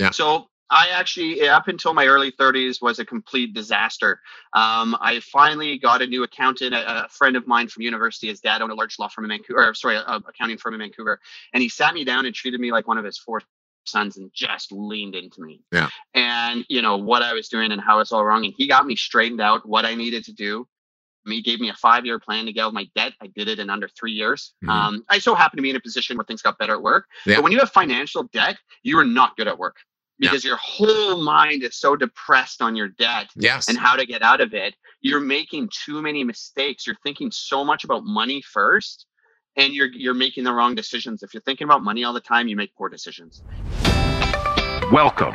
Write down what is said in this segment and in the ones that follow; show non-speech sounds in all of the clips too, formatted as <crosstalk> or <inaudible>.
Yeah. So I actually, up until my early 30s, was a complete disaster. Um, I finally got a new accountant. A, a, friend of mine from university, his dad owned a large law firm in Vancouver, or sorry, a, accounting firm in Vancouver, and he sat me down and treated me like one of his four sons and just leaned into me. Yeah. And you know what I was doing and how it's all wrong, and he got me straightened out what I needed to do. He gave me a five-year plan to get out of my debt. I did it in under three years. Mm-hmm. Um, I so happened to be in a position where things got better at work. Yeah. But when you have financial debt, you are not good at work because yeah. your whole mind is so depressed on your debt yes. and how to get out of it. You're making too many mistakes. You're thinking so much about money first and you're you're making the wrong decisions. If you're thinking about money all the time, you make poor decisions. Welcome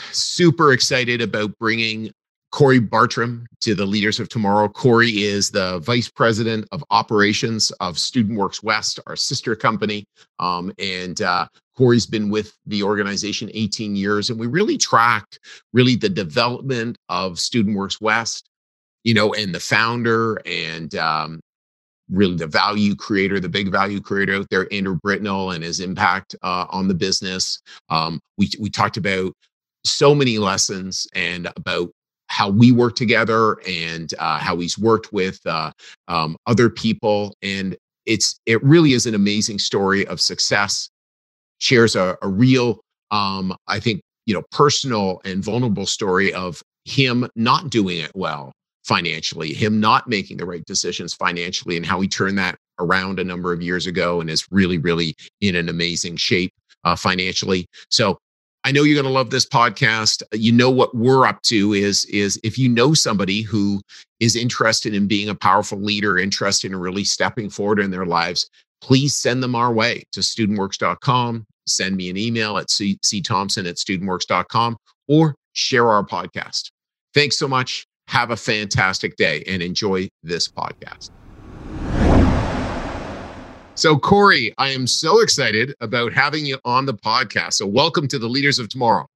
super excited about bringing Corey Bartram to the Leaders of Tomorrow. Corey is the Vice President of Operations of Student Works West, our sister company. Um, and uh, Corey's been with the organization 18 years, and we really tracked really the development of Student Works West, you know, and the founder and um, really the value creator, the big value creator out there, Andrew Britnell, and his impact uh, on the business. Um, we we talked about so many lessons and about how we work together and uh, how he's worked with uh, um, other people and it's it really is an amazing story of success. Shares a, a real um, i think you know personal and vulnerable story of him not doing it well financially him not making the right decisions financially and how he turned that around a number of years ago and is really really in an amazing shape uh, financially. So I know you're going to love this podcast. You know what we're up to is is if you know somebody who is interested in being a powerful leader, interested in really stepping forward in their lives, please send them our way to studentworks.com. Send me an email at c, thompson at studentworks.com or share our podcast. Thanks so much. Have a fantastic day and enjoy this podcast. So, Corey, I am so excited about having you on the podcast. So, welcome to the Leaders of Tomorrow.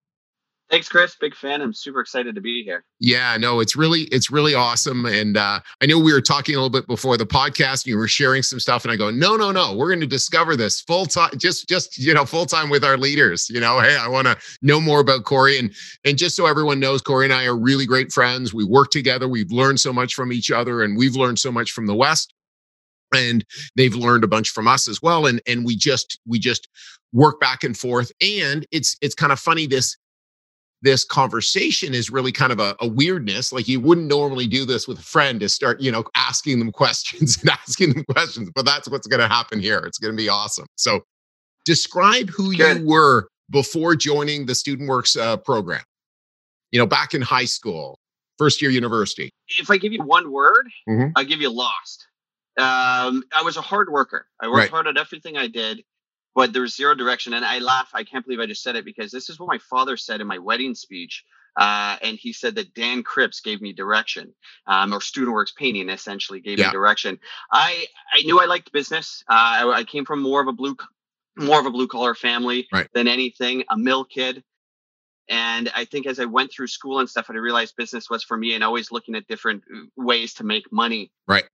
Thanks, Chris. Big fan. I'm super excited to be here. Yeah, no, it's really, it's really awesome. And uh, I know we were talking a little bit before the podcast. you were sharing some stuff, and I go, no, no, no, we're going to discover this full time, just, just you know, full time with our leaders. You know, hey, I want to know more about Corey, and and just so everyone knows, Corey and I are really great friends. We work together. We've learned so much from each other, and we've learned so much from the West and they've learned a bunch from us as well and and we just we just work back and forth and it's it's kind of funny this this conversation is really kind of a, a, weirdness like you wouldn't normally do this with a friend to start you know asking them <laughs> questions and asking them questions but that's what's going to happen here it's going to be awesome so describe who Good. you were before joining the student works uh, program you know back in high school first year university if i give you one word mm-hmm. i'll give you lost um, I was a hard worker. I worked right. hard at everything I did, but there was zero direction. And I laugh. I can't believe I just said it because this is what my father said in my wedding speech. Uh, and he said that Dan Cripps gave me direction, um, or Student Works Painting essentially gave yeah. me direction. I I knew I liked business. Uh, I, I, came from more of a blue more of a blue collar family right. than anything, a mill kid. And I think as I went through school and stuff, I realized business was for me, and always looking at different uh, ways to make money. Right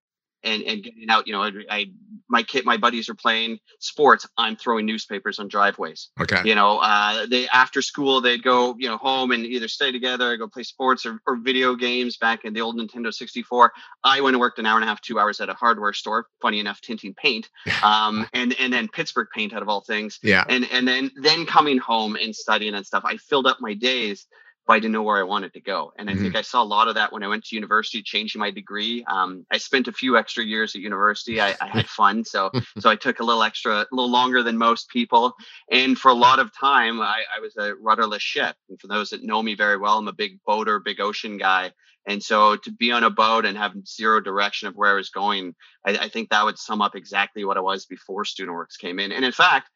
and and getting out. You know, I, I my kid, my buddies are playing sports. I'm throwing newspapers on driveways. Okay. You know, uh, they after school they'd go you know home and either stay together, or go play sports or, or video games. Back in the old Nintendo 64, I went and worked an hour and a half, two hours at a hardware store. Funny enough, tinting paint. <laughs> Um, and and then Pittsburgh paint out of all things. Yeah. And and then then coming home and studying and stuff. I filled up my days but I didn't know where I wanted to go. And I mm-hmm. think I saw a lot of that when I went to university, changing my degree. Um, I spent a few extra years at university. I, I had fun, so <laughs> so I took a little extra, a little longer than most people. And for a lot of time, I, I was a rudderless ship. And for those that know me very well, I'm a big boater, big ocean guy. And so to be on a boat and have zero direction of where I was going, I, I think that would sum up exactly what I was before StudentWorks came in. And in fact,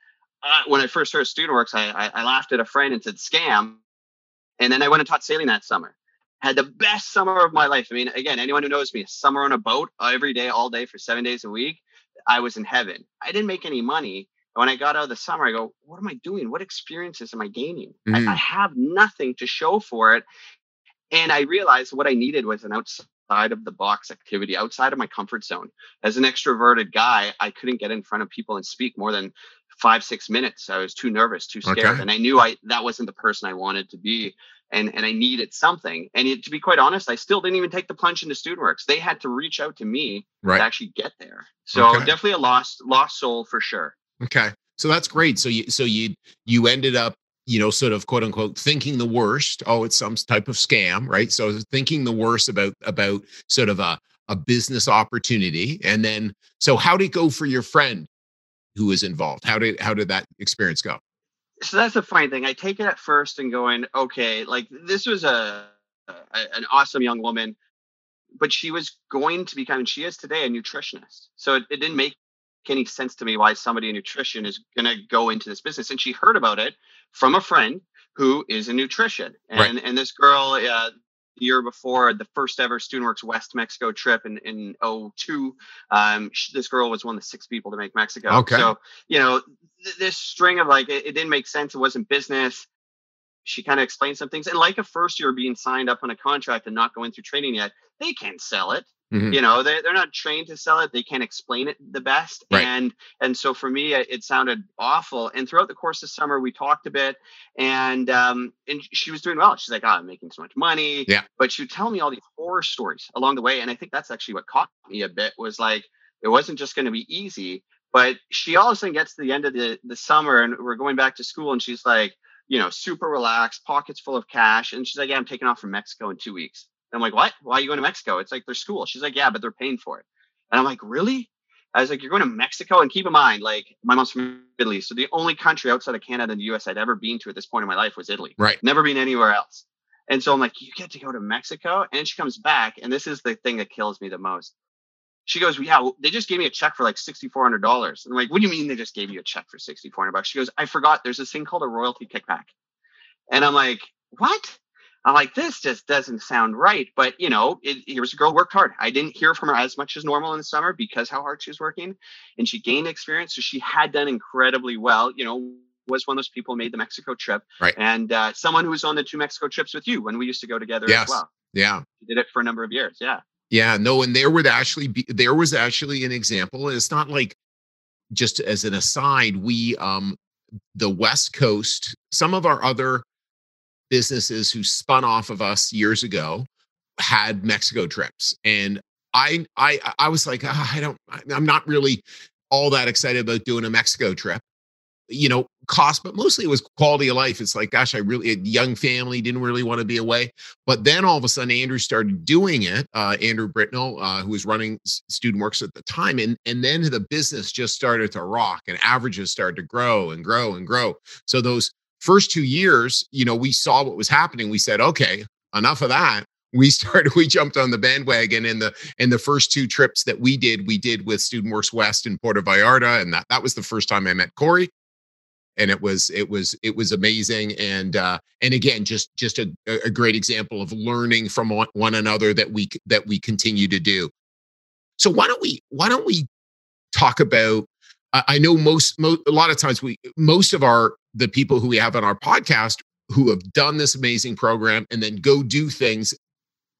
uh, when I first started StudentWorks, I, I, I laughed at a friend and said, "Scam." And then I went and taught sailing that summer. Had the best summer of my life. I mean, again, anyone who knows me, summer on a boat every day, all day for seven days a week, I was in heaven. I didn't make any money. when I got out of the summer, I go, what am I doing? What experiences am I gaining? Mm. I, I mm. have nothing to show for it. And I realized what I needed was an outside of the box activity, outside of my comfort zone. As an extroverted guy, I couldn't get in front of people and speak more than five six minutes. I was too nervous too scared. Okay. and i knew i that wasn't the person i wanted to be. And and i needed something. And it, to be quite honest i still didn't even take the plunge into studentworks they had to reach out to me right. to actually get there. So okay. definitely a lost lost soul for sure. Okay. So that's great. So you so you you ended up you know sort of quote unquote thinking the worst. Oh it's some type of scam right? So thinking the worst about about sort of a a business opportunity. And then so how did it go for your friend who was involved. How did how did that experience go? So that's the funny thing. I take it at first and going, okay, like this was a, a an awesome young woman, but she was going to become, and she is today, a nutritionist. So it, it didn't make any sense to me why somebody in nutrition is going to go into this business. And she heard about it from a friend who is a nutrition. And right. and this girl, uh, year before the first ever studentworks west mexico trip in in 02 um this girl was one of the six people to make mexico. Okay. So you know th- this string of like it, it didn't make sense. It wasn't business. She kind of explained some things. And like a first year being signed up on a contract and not going through training yet they can't sell it Mm-hmm. You know, they, they're not trained to sell it. They can't explain it the best. Right. And and so for me, it sounded awful. And throughout the course of summer, we talked a bit, and um, and she was doing well. She's like, oh, I'm making so much money. Yeah. But she would tell me all these horror stories along the way, and I think that's actually what caught me a bit. Was like it wasn't just going to be easy. But she all of a sudden gets to the end of the, the summer, and we're going back to school, and she's like, you know, super relaxed, pockets full of cash, and she's like, yeah, I'm taking off from Mexico in two weeks. I'm like, what? Why are you going to Mexico? It's like their school. She's like, yeah, but they're paying for it. And I'm like, really? I was like, you're going to Mexico? And keep in mind, like, my mom's from Italy. So the only country outside of Canada and the US I'd ever been to at this point in my life was Italy. Right. Never been anywhere else. And so I'm like, you get to go to Mexico? And she comes back. And this is the thing that kills me the most. She goes, well, yeah, they just gave me a check for like $6,400. And I'm like, what do you mean they just gave you a check for 6,400 bucks? She goes, I forgot there's this thing called a royalty kickback. And I'm like, what? I'm like, this just doesn't sound right. But you know, it, here's a girl worked hard. I didn't hear from her as much as normal in the summer because how hard she was working, and she gained experience. So she had done incredibly well. You know, was one of those people who made the Mexico trip, right? And uh, someone who was on the two Mexico trips with you when we used to go together yes. as well. Yeah, she did it for a number of years. Yeah. Yeah, no, and there would actually be there was actually an example. It's not like just as an aside, we um the West Coast, some of our other businesses who spun off of us years ago had Mexico trips. And I I I was like, oh, I don't I'm not really all that excited about doing a Mexico trip. You know, cost, but mostly it was quality of life. It's like, gosh, I really a young family didn't really want to be away. But then all of a sudden, Andrew started doing it. Uh, Andrew Britnell, uh, who was running Student Works at the time, and and then the business just started to rock, and averages started to grow and grow and grow. So those first two years, you know, we saw what was happening. We said, okay, enough of that. We <laughs> started, we jumped on the bandwagon in the in the first two trips that we did, we did with Student Works West in Puerto Vallarta. And that that was the first time I met Corey. And it was it was it was amazing. And uh and again, just just a, a great example of learning from one another that we that we continue to do. So why don't we why don't we talk about I know most, most a lot of times we most of our the people who we have on our podcast who have done this amazing program and then go do things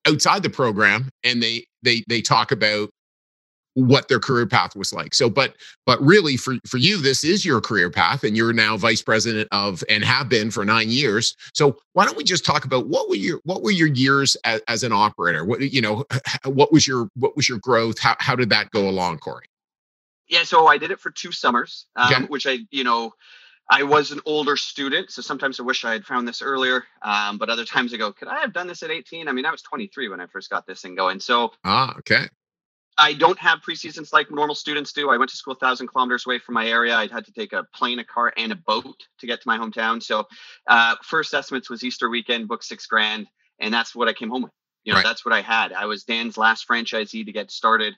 outside the program and they they they talk about what their career path was like. So but but really for for you this is your career path and you're now vice president of and have been for 9 years. So why don't we just talk about what were your what were your years as, as an operator? What you know what was your what was your growth? How how did that go along, Corey? Yeah, so I did it for two summers, um, okay. which I, you know, I was an older student, so sometimes I wish I had found this earlier. Um, but other times I go, could I have done this at 18? I mean, I was 23 when I first got this thing going. So, ah, okay. I don't have preseasons like normal students do. I went to school a thousand kilometers away from my area. I'd had to take a plane, a car, and a boat to get to my hometown. So, uh, first estimates was Easter weekend, booked six grand, and that's what I came home with. You know, right. that's what I had. I was Dan's last franchisee to get started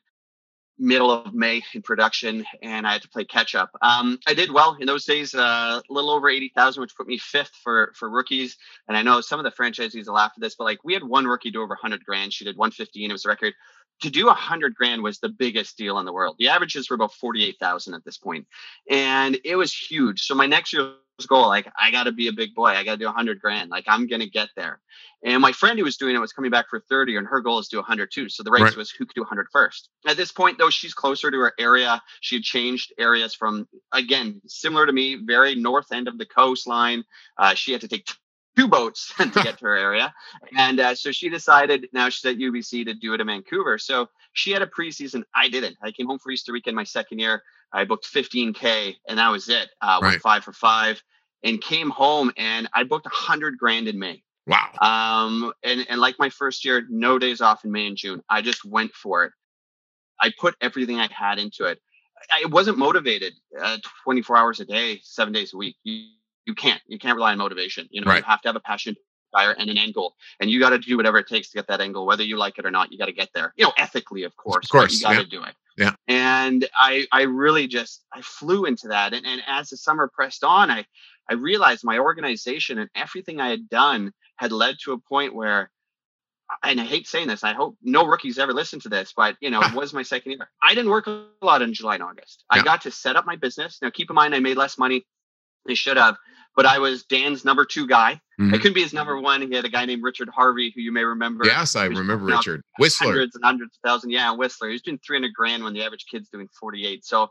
middle of May in production, and I had to play catch up. Um, I did well in those days, uh, a little over eighty thousand, which put me fifth for for rookies. And I know some of the franchisees will laugh at this, but like we had one rookie do over hundred grand. She did one fifteen. It was a record. To do a hundred grand was the biggest deal in the world. The averages were about forty eight thousand at this point, and it was huge. So my next year's goal. Like, I got to be a big boy. I got to do a 100 grand. Like, I'm going to get there. And my friend who was doing it was coming back for 30, and her goal is to do 100 too. So the race right. was who could do 100 first. At this point, though, she's closer to her area. She had changed areas from, again, similar to me, very north end of the coastline. Uh, she had to take two boats <laughs> to get to her area. And uh, so she decided now she's at UBC to do it in Vancouver. So she had a preseason. I didn't. I came home for Easter weekend my second year. I booked 15K and that was it. Uh, right. Went five for five and came home and I booked a hundred grand in May. Wow. Um, and, and like my first year, no days off in May and June. I just went for it. I put everything I had into it. I wasn't motivated uh, 24 hours a day, seven days a week. You, you can't, you can't rely on motivation. You know, right. you have to have a passion fire and an end goal and you got to do whatever it takes to get that end goal, whether you like it or not, you got to get there, you know, ethically, of course, of course you got to yeah. do it. Yeah. And I, I really just, I flew into that. And, and as the summer pressed on, I, I realized my organization and everything I had done had led to a point where, and I hate saying this, I hope no rookies ever listen to this, but you know, it <laughs> was my second year. I didn't work a lot in July and August. Yeah. I got to set up my business. Now, keep in mind, I made less money. They should have, but I was Dan's number two guy. Mm-hmm. I couldn't be his number one. He had a guy named Richard Harvey, who you may remember. Yes, I remember Richard Whistler. Hundreds and hundreds of thousands. Yeah, Whistler. He's doing 300 grand when the average kid's doing 48. So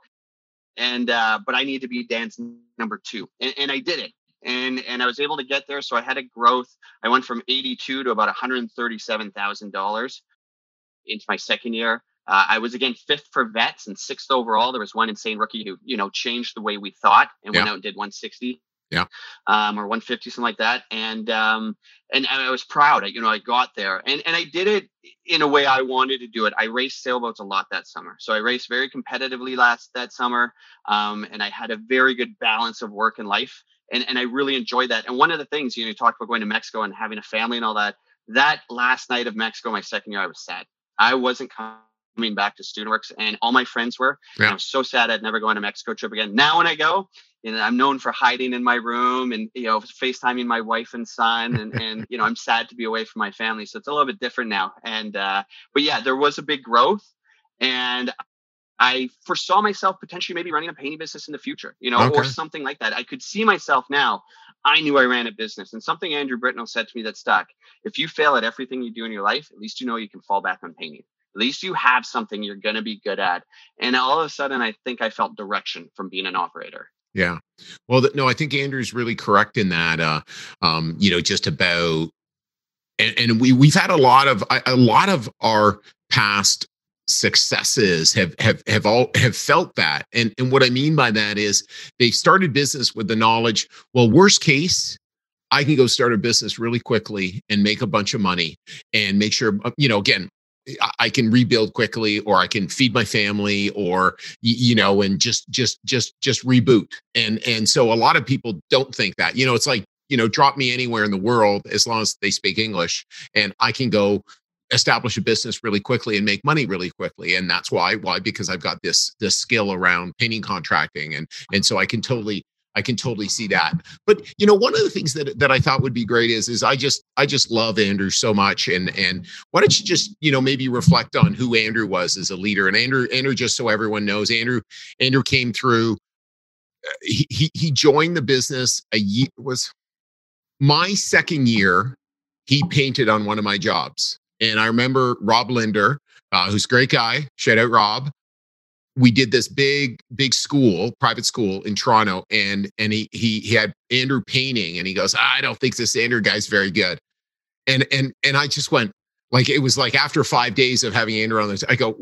and uh, but I need to be Dan's number two, and, and I did it, and and I was able to get there. So I had a growth. I went from eighty two to about one hundred thirty seven thousand dollars into my second year. Uh, I was again fifth for vets and sixth overall. There was one insane rookie who you know changed the way we thought and yeah. went out and did one sixty. Yeah. Um, or 150 something like that. And um, and i was proud. I, you know i got there. And and i did it in a way i wanted to do it. I raced sailboats a lot that summer. So i raced very competitively last that summer. Um, and i had a very good balance of work and life. And and i really enjoyed that. And one of the things you know you talked about going to mexico and having a family and all that that last night of mexico my second year i was sad. I wasn't coming back to studentworks and all my friends were yeah. i was so sad i'd never go on a mexico trip again now when i go you know, I'm known for hiding in my room and you know FaceTiming my wife and son, and <laughs> and you know I'm sad to be away from my family, so it's a little bit different now. And uh, but yeah, there was a big growth, and I foresaw myself potentially maybe running a painting business in the future, you know, okay. or something like that. I could see myself now. I knew I ran a business, and something Andrew Britnell said to me that stuck: if you fail at everything you do in your life, at least you know you can fall back on painting. At least you have something you're going to be good at. And all of a sudden, I think I felt direction from being an operator. Yeah. Well, no, I think Andrew's really correct in that. Uh, um, you know, just about, and, and we we've had a lot of a lot of our past successes have have have all have felt that and and what i mean by that is they started business with the knowledge well worst case i can go start a business really quickly and make a bunch of money and make sure uh, you know again I can rebuild quickly or I can feed my family or you know and just just just just reboot. And and so a lot of people don't think that. You know it's like you know drop me anywhere in the world as long as they speak English and I can go establish a business really quickly and make money really quickly. And that's why why? Because I've got this this skill around painting contracting and and so I can totally I can totally see that. But you know, one of the things that that I thought would be great is is I just I just love Andrew so much, and and why don't you just you know maybe reflect on who Andrew was as a leader, and Andrew Andrew just so everyone knows, Andrew Andrew came through. Uh, he he, he joined the business a year was my second year. He painted on one of my jobs, and I remember Rob Linder, uh, who's a great guy. Shout out Rob we did this big big school private school in toronto and and he he, he had andrew painting and he goes i don't think this andrew guy's very good. And and and i just went like it was like after five days of having andrew on this i go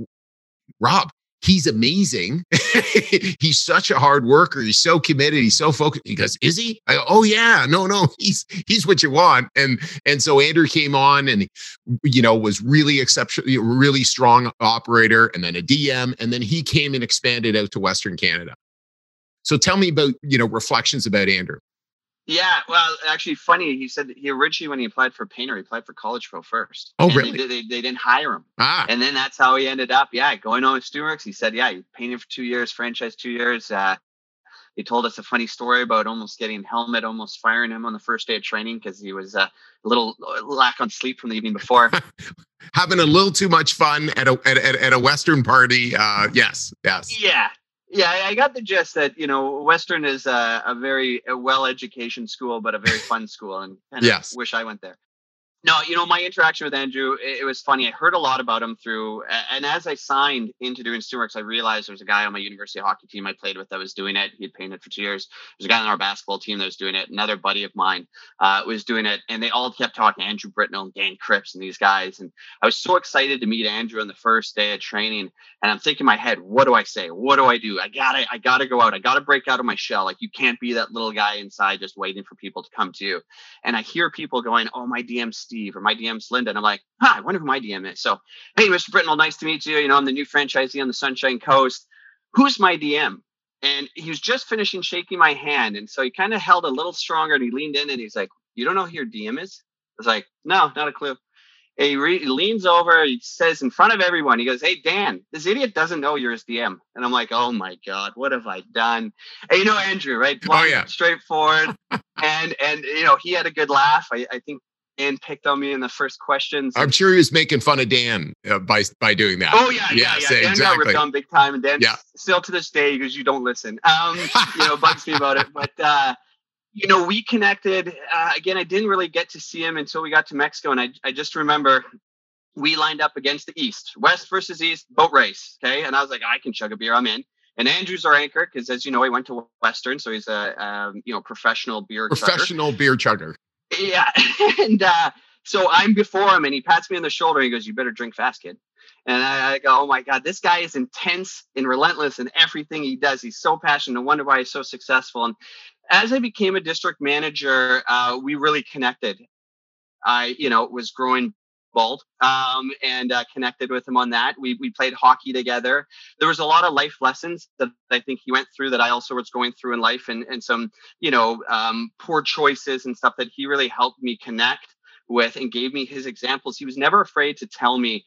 rob he's amazing. <laughs> he's such a hard worker. He's so committed. He's so focused. He goes, is he? I go, oh yeah, no, no, <laughs> he's he's what you want. And and so Andrew came on and you know was really exceptional, really strong operator, and then a DM, and then he came and expanded out to Western Canada. So tell me about you know reflections about Andrew. Yeah, well, actually, funny. He said he originally, when he applied for painter, he applied for College Pro first. Oh, And really? They, they, they didn't hire him, Ah, and then that's how he ended up. Yeah, going on with Steelworks. He said, yeah, he painted for two years, franchise two years. Uh, he told us a funny story about almost getting helmet, almost firing him on the first day of training because he was uh, a little lack on sleep from the evening before. <laughs> having a little too much fun at a at, at, at a Western party. Uh, yes, yes. Yeah. Yeah, I I got the gist that you know Western is a, a very a well education school, but a very fun school, and of Yes. wish I went there. No, you know my interaction with Andrew, it, it was funny. I heard a lot about him through, and as I signed into doing Stewart's, I realized there was a guy on my university hockey team I played with that was doing it. He'd painted for two years. There's a guy on our basketball team that was doing it. Another buddy of mine uh, was doing it, and they all kept talking Andrew Britnell and Dan Cripps and these guys. And I was so excited to meet Andrew on the first day of training. And I'm thinking in my head, what do I say? What do I do? I gotta, I gotta go out. I gotta break out of my shell. Like you can't be that little guy inside just waiting for people to come to you. And I hear people going, "Oh, my DM's Steve or my DM's Linda," and I'm like, "Huh, I wonder who my DM is." So, hey, Mr. Britnell, nice to meet you. You know, I'm the new franchisee on the Sunshine Coast. Who's my DM? And he was just finishing shaking my hand, and so he kind of held a little stronger, and he leaned in, and he's like, "You don't know who your DM is?" I was like, "No, not a clue." And he, re- he leans over, he says in front of everyone, he goes, Hey, Dan, this idiot doesn't know you're his DM. And I'm like, Oh my God, what have I done? And you know, Andrew, right? Oh, Blunt, yeah. Straightforward. <laughs> and, and, you know, he had a good laugh. I, I think Dan picked on me in the first questions. I'm sure he was making fun of Dan uh, by by doing that. Oh yeah, yeah, Yes, yeah. Dan got exactly. ripped on big time, and Dan Yeah. still to this day because you don't listen. Um, you know, bugs me about it. But uh, you know, we connected uh, again. I didn't really get to see him until we got to Mexico, and I I just remember we lined up against the East, West versus East boat race. Okay, and I was like, I can chug a beer. I'm in. And Andrew's our anchor because, as you know, he went to Western, so he's a um, you know professional beer chugger. Professional beer chugger. Yeah. <laughs> and uh, so I'm before him and he pats me on the shoulder and he goes, You better drink fast, kid. And I, I go, Oh my God, this guy is intense and relentless in everything he does. He's so passionate. No wonder why he's so successful. And as I became a district manager, uh, we really connected. I, you know, was growing bald um, and uh, connected with him on that. We, we played hockey together. There was a lot of life lessons that I think he went through that I also was going through in life and, and some, you know, um, poor choices and stuff that he really helped me connect with and gave me his examples. He was never afraid to tell me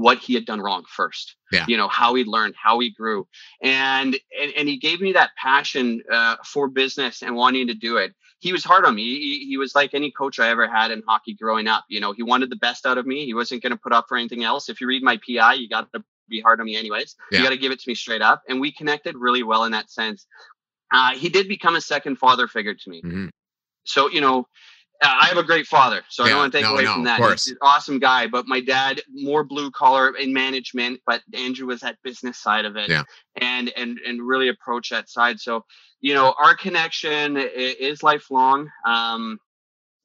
what he had done wrong first. Yeah. You know, how he learned, how he grew. And and, and he gave me that passion uh, for business and wanting to do it. He was hard on me. He, he was like any coach I ever had in hockey growing up. You know, he wanted the best out of me. He wasn't going to put up for anything else. If you read my PI, you got to be hard on me anyways. Yeah. You got to give it to me straight up. And we connected really well in that sense. Uh, he did become a second father figure to me. Mhm. So, you know, I have a great father, so I don't want to take no, away no, from of that. course. He's an awesome guy, but my dad more blue collar in management, but Andrew was that business side of it, Yeah. and and and really approach that side. So, you know, our connection is lifelong. Um,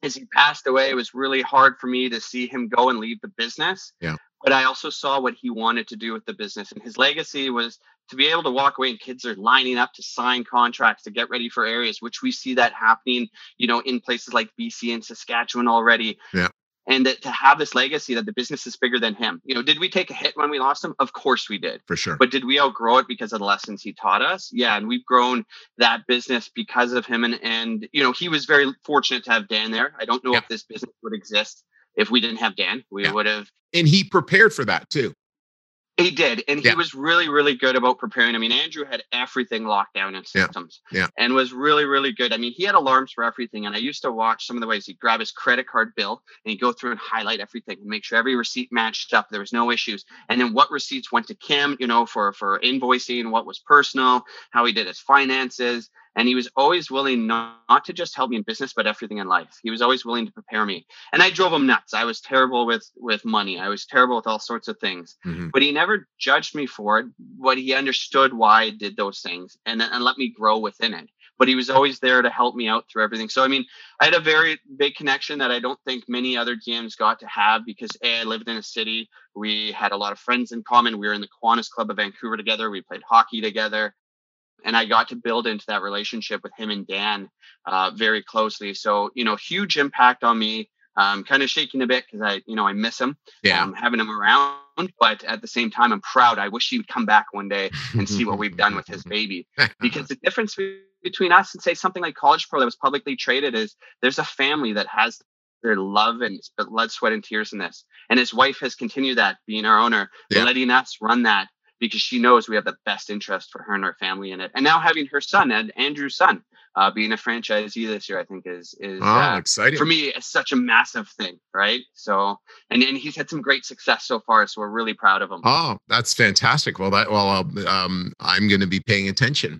as he passed away, it was really hard for me to see him go and leave the business. Yeah. But I also saw what he wanted to do with the business, and his legacy was to be able to walk away and kids are lining up to sign contracts to get ready for areas, which we see that happening, you know, in places like BC and Saskatchewan already. Yeah. And that to have this legacy that the business is bigger than him. You know, did we take a hit when we lost him? Of course we did. For sure. But did we outgrow it because of the lessons he taught us? Yeah, and we've grown that business because of him. And and you know, he was very fortunate to have Dan there. I don't know Yeah. if this business would exist if we didn't have Dan. We Yeah. would have and he prepared for that too. He did, and he Yeah. was really, really good about preparing. I mean, Andrew had everything locked down in Yeah. systems, Yeah. and was really, really good. I mean, he had alarms for everything, and I used to watch some of the ways he'd grab his credit card bill and he'd go through and highlight everything and make sure every receipt matched up. There was no issues, and then what receipts went to Kim, you know, for for invoicing, what was personal, how he did his finances, and he was always willing not, not to just help me in business, but everything in life. He was always willing to prepare me, and I drove him nuts. I was terrible with with money. I was terrible with all sorts of things Mhm. but he never judged me for it. But he understood why I did those things and and let me grow within it. But he was always there to help me out through everything. So I mean, I had a very big connection that I don't think many other GMs got to have because a I lived in a city. We had a lot of friends in common. We were in the Kiwanis Club of Vancouver together. We played hockey together. And I got to build into that relationship with him and Dan uh, very closely. So, you know, huge impact on me. I'm kind of shaking a bit because I, you know, I miss him Yeah. um, having him around. But at the same time, I'm proud. I wish he would come back one day and see what we've done with his <laughs> baby. Because the difference between us and say something like College Pro that was publicly traded is there's a family that has their love and blood, sweat, and tears in this. And his wife has continued that, being our owner, yeah. letting us run that because she knows we have the best interest for her and her family in it. And now having her son and Andrew's son uh, being a franchisee this year, I think is is oh, uh, exciting for me. It's such a massive thing, right? So, and and he's had some great success so far, so we're really proud of him. Oh, that's fantastic. Well, that well, um, I'm going to be paying attention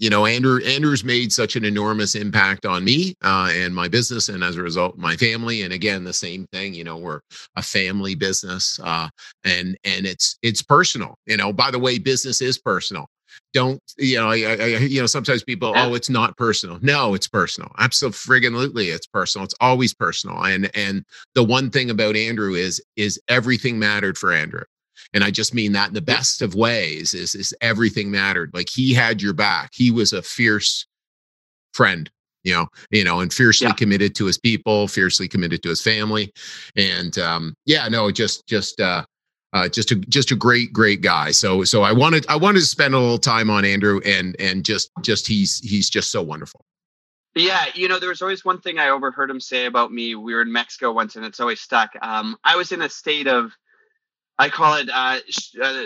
you know, Andrew Andrew's made such an enormous impact on me uh, and my business, and as a result, my family. And again, the same thing. You know, we're a family business, uh, and and it's it's personal. You know, by the way, business is personal. Don't you know? I, I you know sometimes people, oh, it's not personal. No, it's personal. Absolutely, it's personal. It's always personal. And and the one thing about Andrew is is everything mattered for Andrew and i just mean that in the best of ways is is everything mattered like he had your back he was a fierce friend you know you know and fiercely yeah. committed to his people fiercely committed to his family and um yeah no just just uh uh, just a just a great great guy. So so I wanted I wanted to spend a little time on Andrew and and just just he's he's just so wonderful. Yeah, you know, there was always one thing I overheard him say about me. We were in Mexico once, and it's always stuck. Um, I was in a state of I call it uh, uh,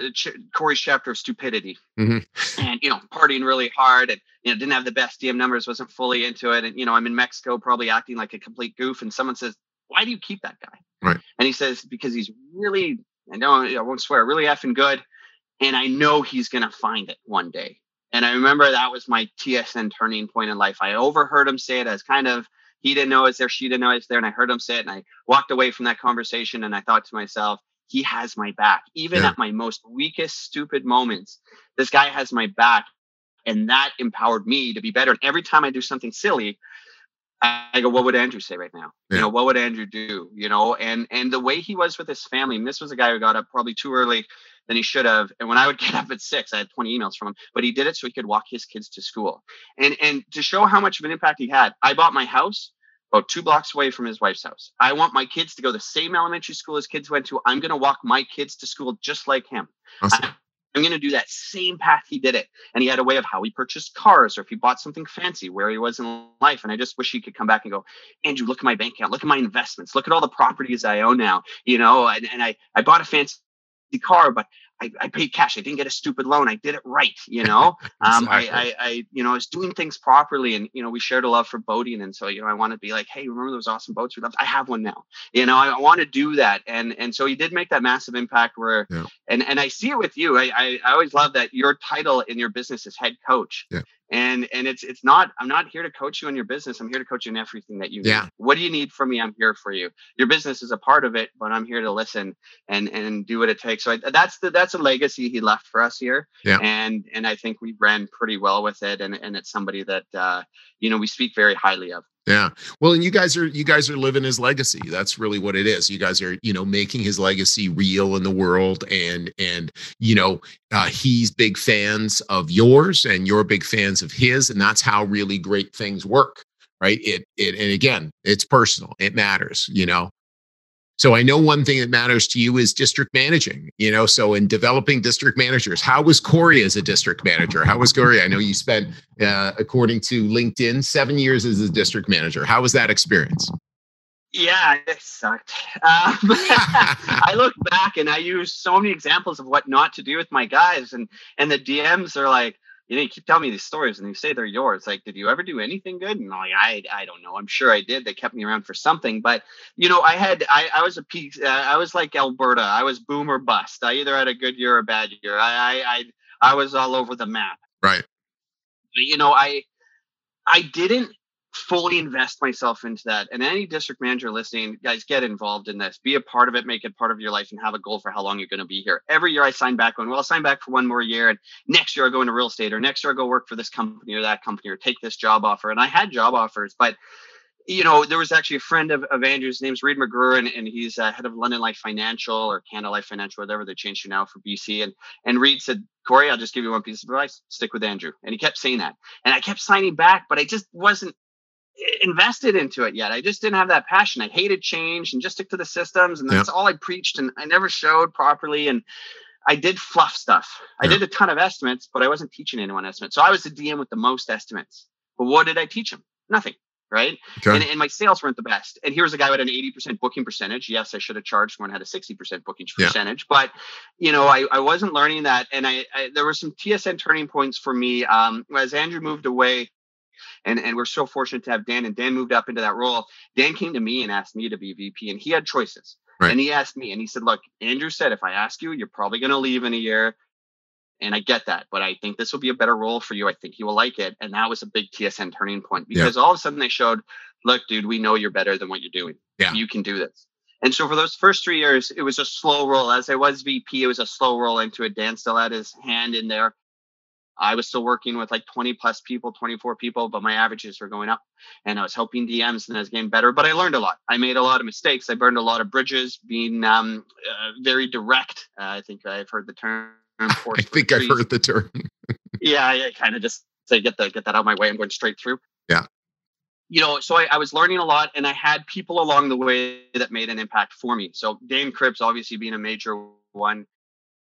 Corey's chapter of stupidity, mm-hmm. and you know, partying really hard, and you know, didn't have the best DM numbers, wasn't fully into it, and you know, I'm in Mexico, probably acting like a complete goof, and someone says, "Why do you keep that guy?" Right. And he says, "Because he's really, I know, I won't swear, really effing good, and I know he's gonna find it one day." And I remember that was my TSN turning point in life. I overheard him say it as kind of he didn't know it's there, she didn't know it's there, and I heard him say it, and I walked away from that conversation, and I thought to myself he has my back. Even yeah. at my most weakest, stupid moments, this guy has my back. And that empowered me to be better. And every time I do something silly, I go, what would Andrew say right now? Yeah. You know, what would Andrew do? You know, and and the way he was with his family, and this was a guy who got up probably too early than he should have. And when I would <laughs> get up at six, I had 20 emails from him, but he did it so he could walk his kids to school. And and to show how much of an impact he had, I bought my house about two blocks away from his wife's house. I want my kids to go the same elementary school his kids went to. I'm going to walk my kids to school just like him. Awesome. I'm going to do that same path he did it. And he had a way of how he purchased cars or if he bought something fancy, where he was in life. And I just wish he could come back and go, Andrew, look at my bank account, look at my investments, look at all the properties I own now, you know, and, and I, I bought a fancy car, but I, I, paid cash. I didn't get a stupid loan. I did it right. You know, <laughs> um, I, I, I, you know, I was doing things properly, and you know, we shared a love for boating, and so you know, I want to be like, hey, remember those awesome boats we loved? I have one now. You know, I, I want to do that, and and so he did make that massive impact. Where, yeah. and and I see it with you. I, I I always love that your title in your business is head coach. Yeah and and it's it's not i'm not here to coach you in your business. I'm here to coach you in everything that you need yeah. what do you need from me i'm here for you. Your business is a part of it but i'm here to listen and and do what it takes. So I, that's the that's a legacy he left for us here. Yeah. and and i think we ran pretty well with it. And and it's somebody that uh you know we speak very highly of yeah. Well, and you guys are you guys are living his legacy. That's really what it is. You guys are, you know, making his legacy real in the world and and you know, uh he's big fans of yours and you're big fans of his and that's how really great things work, right? It it and again, it's personal. It matters, you know. So I know one thing that matters to you is district managing, you know. So in developing district managers, how was Corey as a district manager? How was Corey? I know you spent, uh, according to LinkedIn, seven years as a district manager. How was that experience? Yeah, it sucked. Um, <laughs> I look back and I use so many examples of what not to do with my guys, and and the DMs are like, you know, you keep telling me these stories and you say they're yours. Like, did you ever do anything good? And like, I, I don't know. I'm sure I did. They kept me around for something, but you know, I had, I, I was a piece. Uh, I was like Alberta. I was boom or bust. I either had a good year or a bad year. I, I, I, I was all over the map. Right. You know, I, I didn't fully invest myself into that. And any district manager listening, guys, get involved in this. Be a part of it, make it part of your life, and have a goal for how long you're going to be here. Every year I sign back on, well, I'll sign back for one more year. And next year I'll go into real estate, or next year I'll go work for this company or that company, or take this job offer. And I had job offers, but you know, there was actually a friend of, of Andrew's name's Reed McGruer, and, and he's uh, head of London Life Financial or Canada Life Financial, whatever they changed to now for BC. And and Reed said, Corey, I'll just give you one piece of advice: stick with Andrew. And he kept saying that, and I kept signing back, but I just wasn't invested into it yet. I just didn't have that passion. I hated change and just stick to the systems. And that's all I preached. And I never showed properly. And I did fluff stuff. I did a ton of estimates, but I wasn't teaching anyone estimates. So I was the DM with the most estimates. But what did I teach them? Nothing. Right. Okay. And, and my sales weren't the best. And here's a guy with an 80% booking percentage. Yes, I should have charged more and had a 60% booking Yeah. percentage, but you know, I, I wasn't learning that. And I, I there were some TSN turning points for me. Um, as Andrew moved away, and, and we're so fortunate to have Dan and Dan moved up into that role. Dan came to me and asked me to be VP and he had choices. Right. And he asked me and he said, look, Andrew said, if I ask you, you're probably going to leave in a year. And I get that, but I think this will be a better role for you. I think you will like it. And that was a big TSN turning point Yeah. because all of a sudden they showed, look, dude, we know you're better than what you're doing. Yeah. You can do this. And so for those first three years, it was a slow roll. As I was VP, it was a slow roll into it. Dan still had his hand in there. I was still working with like 20 plus people, 24 people, but my averages were going up and I was helping DMs and I was getting better. But I learned a lot. I made a lot of mistakes. I burned a lot of bridges, being um, uh, very direct. Uh, I think I've heard the term. <laughs> I think I've heard the term. <laughs> Yeah, I kind of just say get the get that out of my way. I'm going straight through. Yeah. You know, so I, I was learning a lot, and I had people along the way that made an impact for me. So Dan Cripps, obviously being a major one.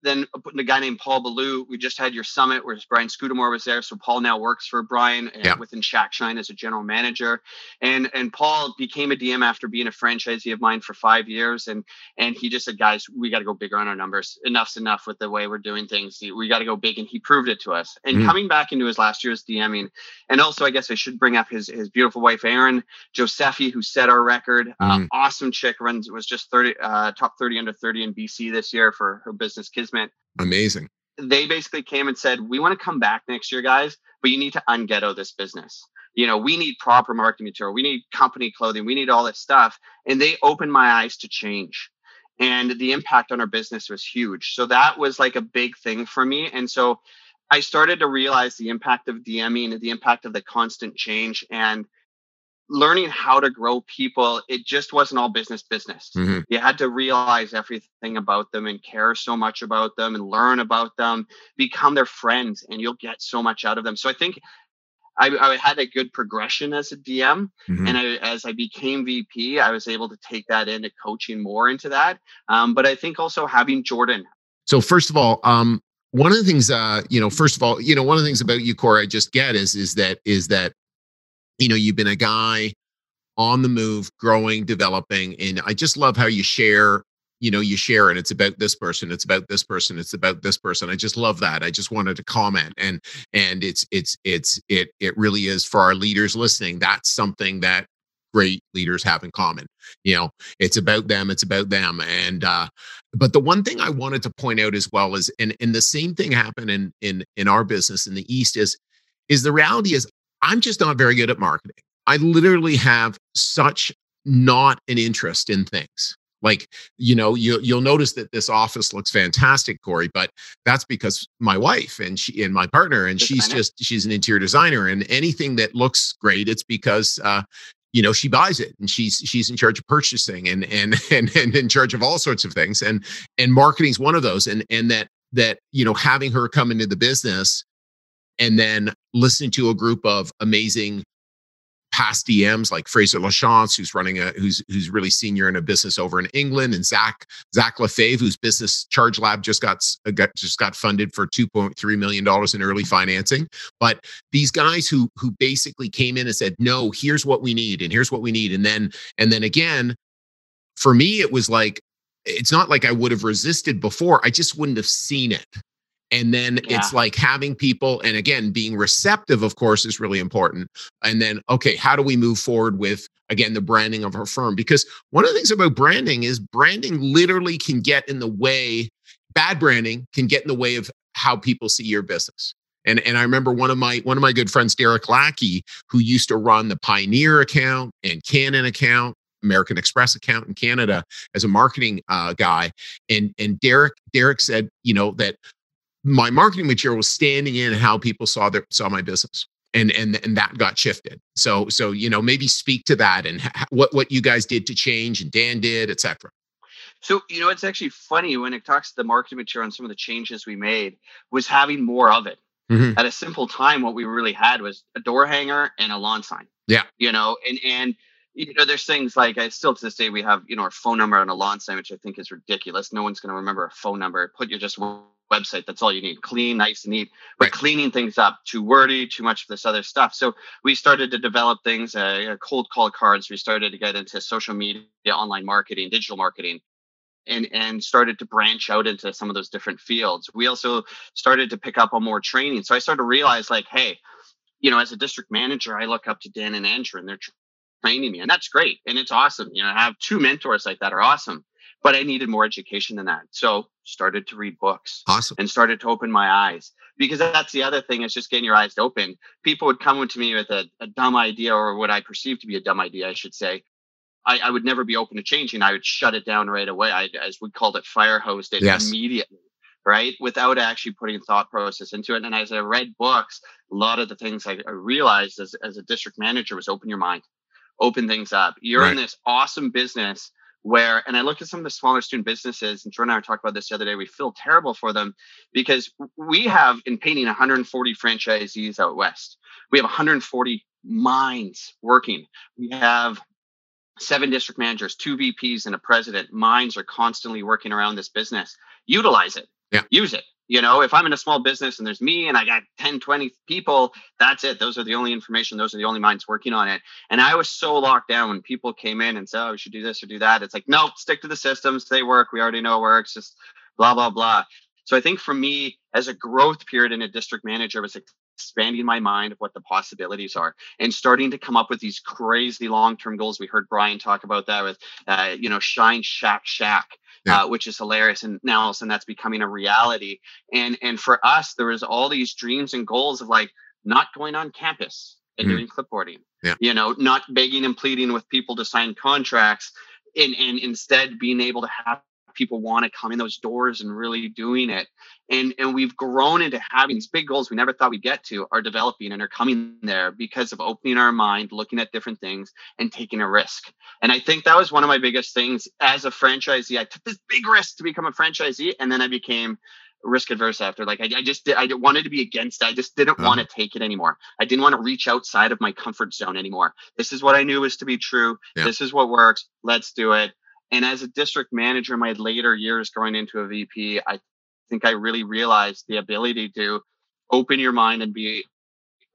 Then a guy named Paul Ballou. We just had your summit where Brian Scudamore was there. So Paul now works for Brian uh, Yeah. within Shack Shine as a general manager. And and Paul became a DM after being a franchisee of mine for five years. And and he just said, guys, we got to go bigger on our numbers. Enough's enough with the way we're doing things. We got to go big. And he proved it to us. And Mm. coming back into his last year's DMing, and also I guess I should bring up his his beautiful wife, Erin Josephi, who set our record. Uh, Mm. awesome chick, runs was just 30 uh, top 30 under 30 in BC this year for her business Amazing. they basically came and said, "We want to come back next year, guys, but you need to unghetto this business. You know, we need proper marketing material. We need company clothing. We need all this stuff." And they opened my eyes to change, and the impact on our business was huge. So that was like a big thing for me, and so I started to realize the impact of DMing and the impact of the constant change and learning how to grow people. It just wasn't all business business Mhm. you had to realize everything about them and care so much about them and learn about them become their friends and you'll get so much out of them so i think i, I had a good progression as a dm Mhm. and I, as i became vp i was able to take that into coaching more into that um, but i think also having jordan So first of all, um, one of the things, uh, you know, first of all, you know, one of the things about you, Corey, I just get is is that is that, you know, you've been a guy on the move, growing, developing, and I just love how you share. You know, you share and it's about this person, it's about this person, it's about this person. I just love that. I just wanted to comment and and it's it's it's it it really is for our leaders listening. That's something that great leaders have in common. You know, it's about them, it's about them, and uh, but the one thing I wanted to point out as well is, and and the same thing happened in in in our business in the East is, is the reality is I'm just not very good at marketing. I literally have such not an interest in things. Like you know, you you'll notice that this office looks fantastic, Corey, but that's because my wife and she and my partner, and she's just she's an interior designer, and anything that looks great, it's because uh, you know she buys it and she's she's in charge of purchasing and and <laughs> and and in charge of all sorts of things and and marketing is one of those and and that that you know having her come into the business and then listening to a group of amazing past DMs like Fraser Lachance, who's running a who's who's really senior in a business over in England, and Zach Zach Lefebvre, whose business ChargeLab just got, uh, got just got funded for two point three million dollars in early financing. But these guys who who basically came in and said, "No, here's what we need, and here's what we need," and then and then again, for me, it was like it's not like I would have resisted before. I just wouldn't have seen it. And then it's like having people, and again, being receptive, of course, is really important. And then, okay, how do we move forward with, again, the branding of our firm? Because one of the things about branding is branding literally can get in the way, bad branding can get in the way of how people see your business. And, and I remember one of my one of my good friends, Derek Lackey, who used to run the Pioneer account and Canon account, American Express account in Canada as a marketing uh, guy. And and Derek Derek said, you know, that my marketing material was standing in how people saw their saw my business. And and and that got shifted. So so you know maybe speak to that and ha- what what you guys did to change and Dan did, etc. So, you know, it's actually funny when it talks to the marketing material and some of the changes we made was having more of it. Mhm. At a simple time, what we really had was a door hanger and a lawn sign. Yeah. You know, and and you know, there's things like I still to this day we have, you know, our phone number on a lawn sign, which I think is ridiculous. No one's gonna remember a phone number. Put your just website. That's all you need. Clean, nice and neat. But Right. cleaning things up, too wordy, too much of this other stuff. So we started to develop things, uh, cold call cards. We started to get into social media, online marketing, digital marketing. And, and started to branch out into some of those different fields. We also started to pick up on more training. So I started to realize, like, hey, you know, as a district manager, I look up to Dan and Andrew, and they're training me, and that's great, and it's awesome. You know, I have two mentors like that are awesome, but I needed more education than that. So started to read books Awesome. and started to open my eyes because that's the other thing is just getting your eyes open. People would come to me with a, a dumb idea or what I perceived to be a dumb idea, I should say. I, I would never be open to changing. I would shut it down right away. I, as we called it, fire hosed it Yes. immediately, right? Without actually putting thought process into it. And as I read books, a lot of the things I, I realized as, as a district manager was open your mind, open things up. You're in this awesome business where, and I look at some of the smaller student businesses, and Jordan and I talked about this the other day. We feel terrible for them because we have in painting 140 franchisees out west. We have 140 minds working. We have seven district managers, two VPs, and a president. Minds are constantly working around this business. Utilize it. Yeah. Use it. You know, if I'm in a small business and there's me and I got 10, 20 people, that's it. Those are the only information. Those are the only minds working on it. And I was so locked down when people came in and said, oh, we should do this or do that. It's like, no, stick to the systems. They work. We already know it works. Just blah, blah, blah. So I think for me, as a growth period in a district manager, was expanding my mind of what the possibilities are and starting to come up with these crazy long-term goals. We heard Brian talk about that with, uh, you know, Shine Shack Shack. Yeah. Uh, which is hilarious, and now all of a sudden that's becoming a reality. And and for us, there was all these dreams and goals of like not going on campus and Mhm. doing clipboarding. Yeah. You know, not begging and pleading with people to sign contracts, and and instead being able to have people want to come in those doors and really doing it. And and we've grown into having these big goals we never thought we'd get to are developing and are coming there because of opening our mind looking at different things and taking a risk. And i think that was one of my biggest things. As a franchisee i took this big risk to become a franchisee and then i became risk adverse after. Like i, I just did, i wanted to be against it. i just didn't uh-huh. want to take it anymore. I didn't want to reach outside of my comfort zone anymore. This is what i knew was to be true. Yeah. this is what works. Let's do it and as a district manager in my later years going into a vp i think I really realized the ability to open your mind and be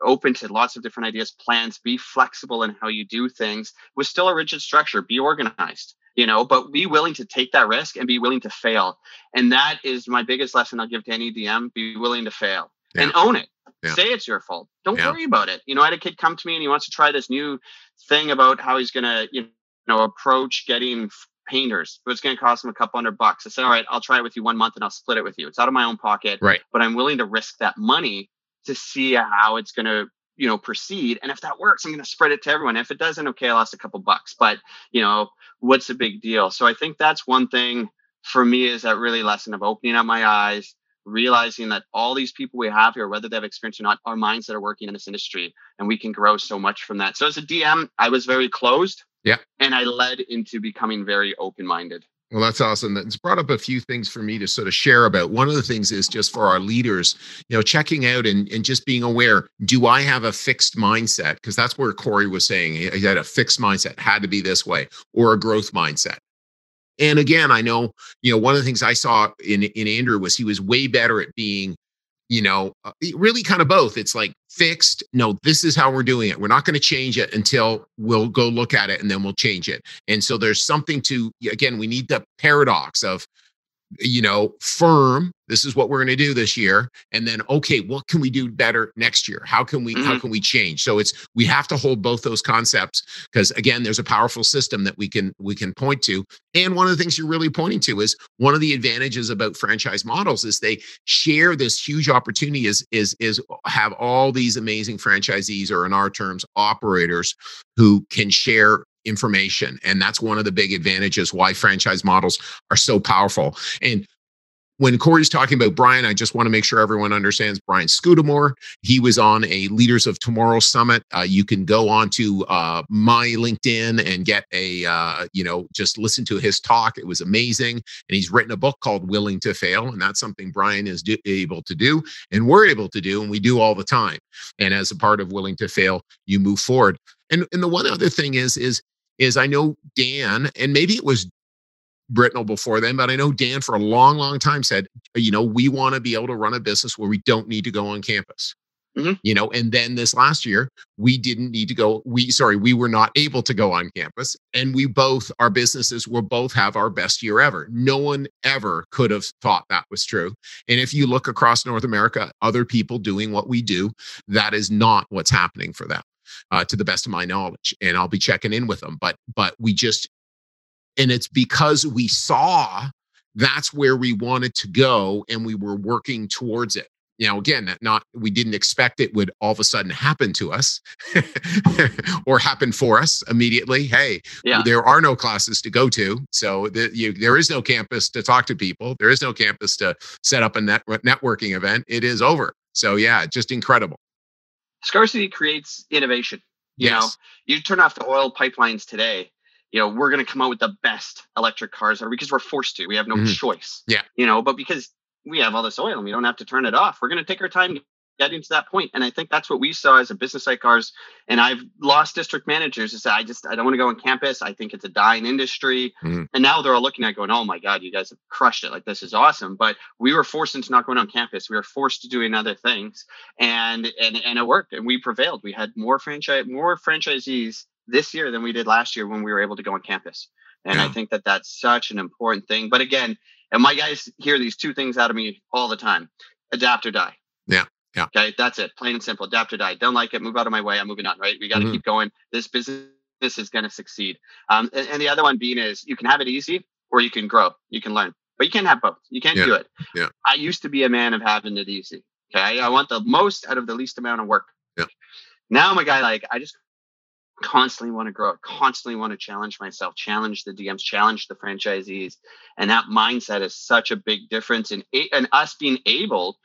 open to lots of different ideas, plans, be flexible in how you do things with still a rigid structure, be organized, you know, but be willing to take that risk and be willing to fail. And that is my biggest lesson I'll give to any DM be willing to fail and own it. Yeah. Say it's your fault. Don't Yeah. worry about it. You know, I had a kid come to me and he wants to try this new thing about how he's going to, you know, approach getting painters, but it's going to cost him a couple hundred bucks. I said, all right, I'll try it with you one month and I'll split it with you. It's out of my own pocket, Right. but I'm willing to risk that money to see how it's going to, you know, proceed. And if that works, I'm going to spread it to everyone. If it doesn't, okay, I lost a couple bucks, but you know, what's the big deal? So I think that's one thing for me is that really lesson of opening up my eyes, realizing that all these people we have here, whether they have experience or not, are minds that are working in this industry and we can grow so much from that. So as a DM, I was very closed. Yeah. And I led into becoming very open minded. Well, that's awesome. That's brought up a few things for me to sort of share about. One of the things is just for our leaders, you know, checking out and, and just being aware do I have a fixed mindset? Because that's where Corey was saying he he had a fixed mindset, had to be this way, or a growth mindset. And again, I know, you know, one of the things I saw in, in Andrew was he was way better at being, you know, uh, really kind of both. It's like fixed. No, this is how we're doing it. We're not going to change it until we'll go look at it and then we'll change it. And so there's something to, again, we need the paradox of, you know, firm, this is what we're going to do this year. And then, okay, what can we do better next year? How can we, how Mhm. can we change? So it's, we have to hold both those concepts because again, there's a powerful system that we can, we can point to. And one of the things you're really pointing to is one of the advantages about franchise models is they share this huge opportunity is, is, is have all these amazing franchisees or in our terms, operators who can share information. And that's one of the big advantages why franchise models are so powerful. And when Corey's talking about Brian, I just want to make sure everyone understands Brian Scudamore. He was on a Leaders of Tomorrow summit. Uh, you can go on to uh, my LinkedIn and get a, uh, you know, just listen to his talk. It was amazing. And he's written a book called Willing to Fail. And that's something Brian is do- able to do and we're able to do. And we do all the time. And as a part of Willing to Fail, you move forward. And, and the one other thing is, is, is I know Dan, and maybe it was Britnell before then, but I know Dan for a long, long time said, you know, we want to be able to run a business where we don't need to go on campus. Mm-hmm. You know, and then this last year, we didn't need to go. We, sorry, we were not able to go on campus. And we both, our businesses will both have our best year ever. No one ever could have thought that was true. And if you look across North America, other people doing what we do, that is not what's happening for them. Uh, to the best of my knowledge and i'll be checking in with them. But but we just and it's because we saw that's where we wanted to go and we were working towards it. Now again that not we didn't expect it would all of a sudden happen to us <laughs> or happen for us immediately. Hey yeah. there are no classes to go to so the, you, there is no campus to talk to people. There is no campus to set up a net, networking event. It is over. So yeah just incredible scarcity creates innovation you yes. know you turn off the oil pipelines today you know we're going to come out with the best electric cars because we're forced to we have no mm-hmm. choice yeah you know but because we have all this oil and we don't have to turn it off. We're going to take our time getting to that point. And I think that's what we saw as a business like ours. And I've lost district managers is I just I don't want to go on campus. I think it's a dying industry. Mm-hmm. And now they're all looking at going, oh my God, you guys have crushed it. Like this is awesome. But we were forced into not going on campus. We were forced to doing other things. And and and it worked and we prevailed. We had more franchise more franchisees this year than we did last year when we were able to go on campus. And yeah. I think that that's such an important thing. But again, and my guys hear these two things out of me all the time adapt or die. Yeah. Yeah. Okay. That's it. Plain and simple. Adapt or die. Don't like it. Move out of my way. I'm moving on. Right. We got to mm-hmm. keep going. This business is going to succeed. Um, and, and, the other one being is you can have it easy or you can grow. You can learn, but you can't have both. You can't yeah. do it. Yeah. I used to be a man of having it easy. Okay. I, want the most out of the least amount of work. Yeah. Now I'm a guy like I just constantly want to grow, constantly want to challenge myself, challenge the DMs, challenge the franchisees. And that mindset is such a big difference in, in us being able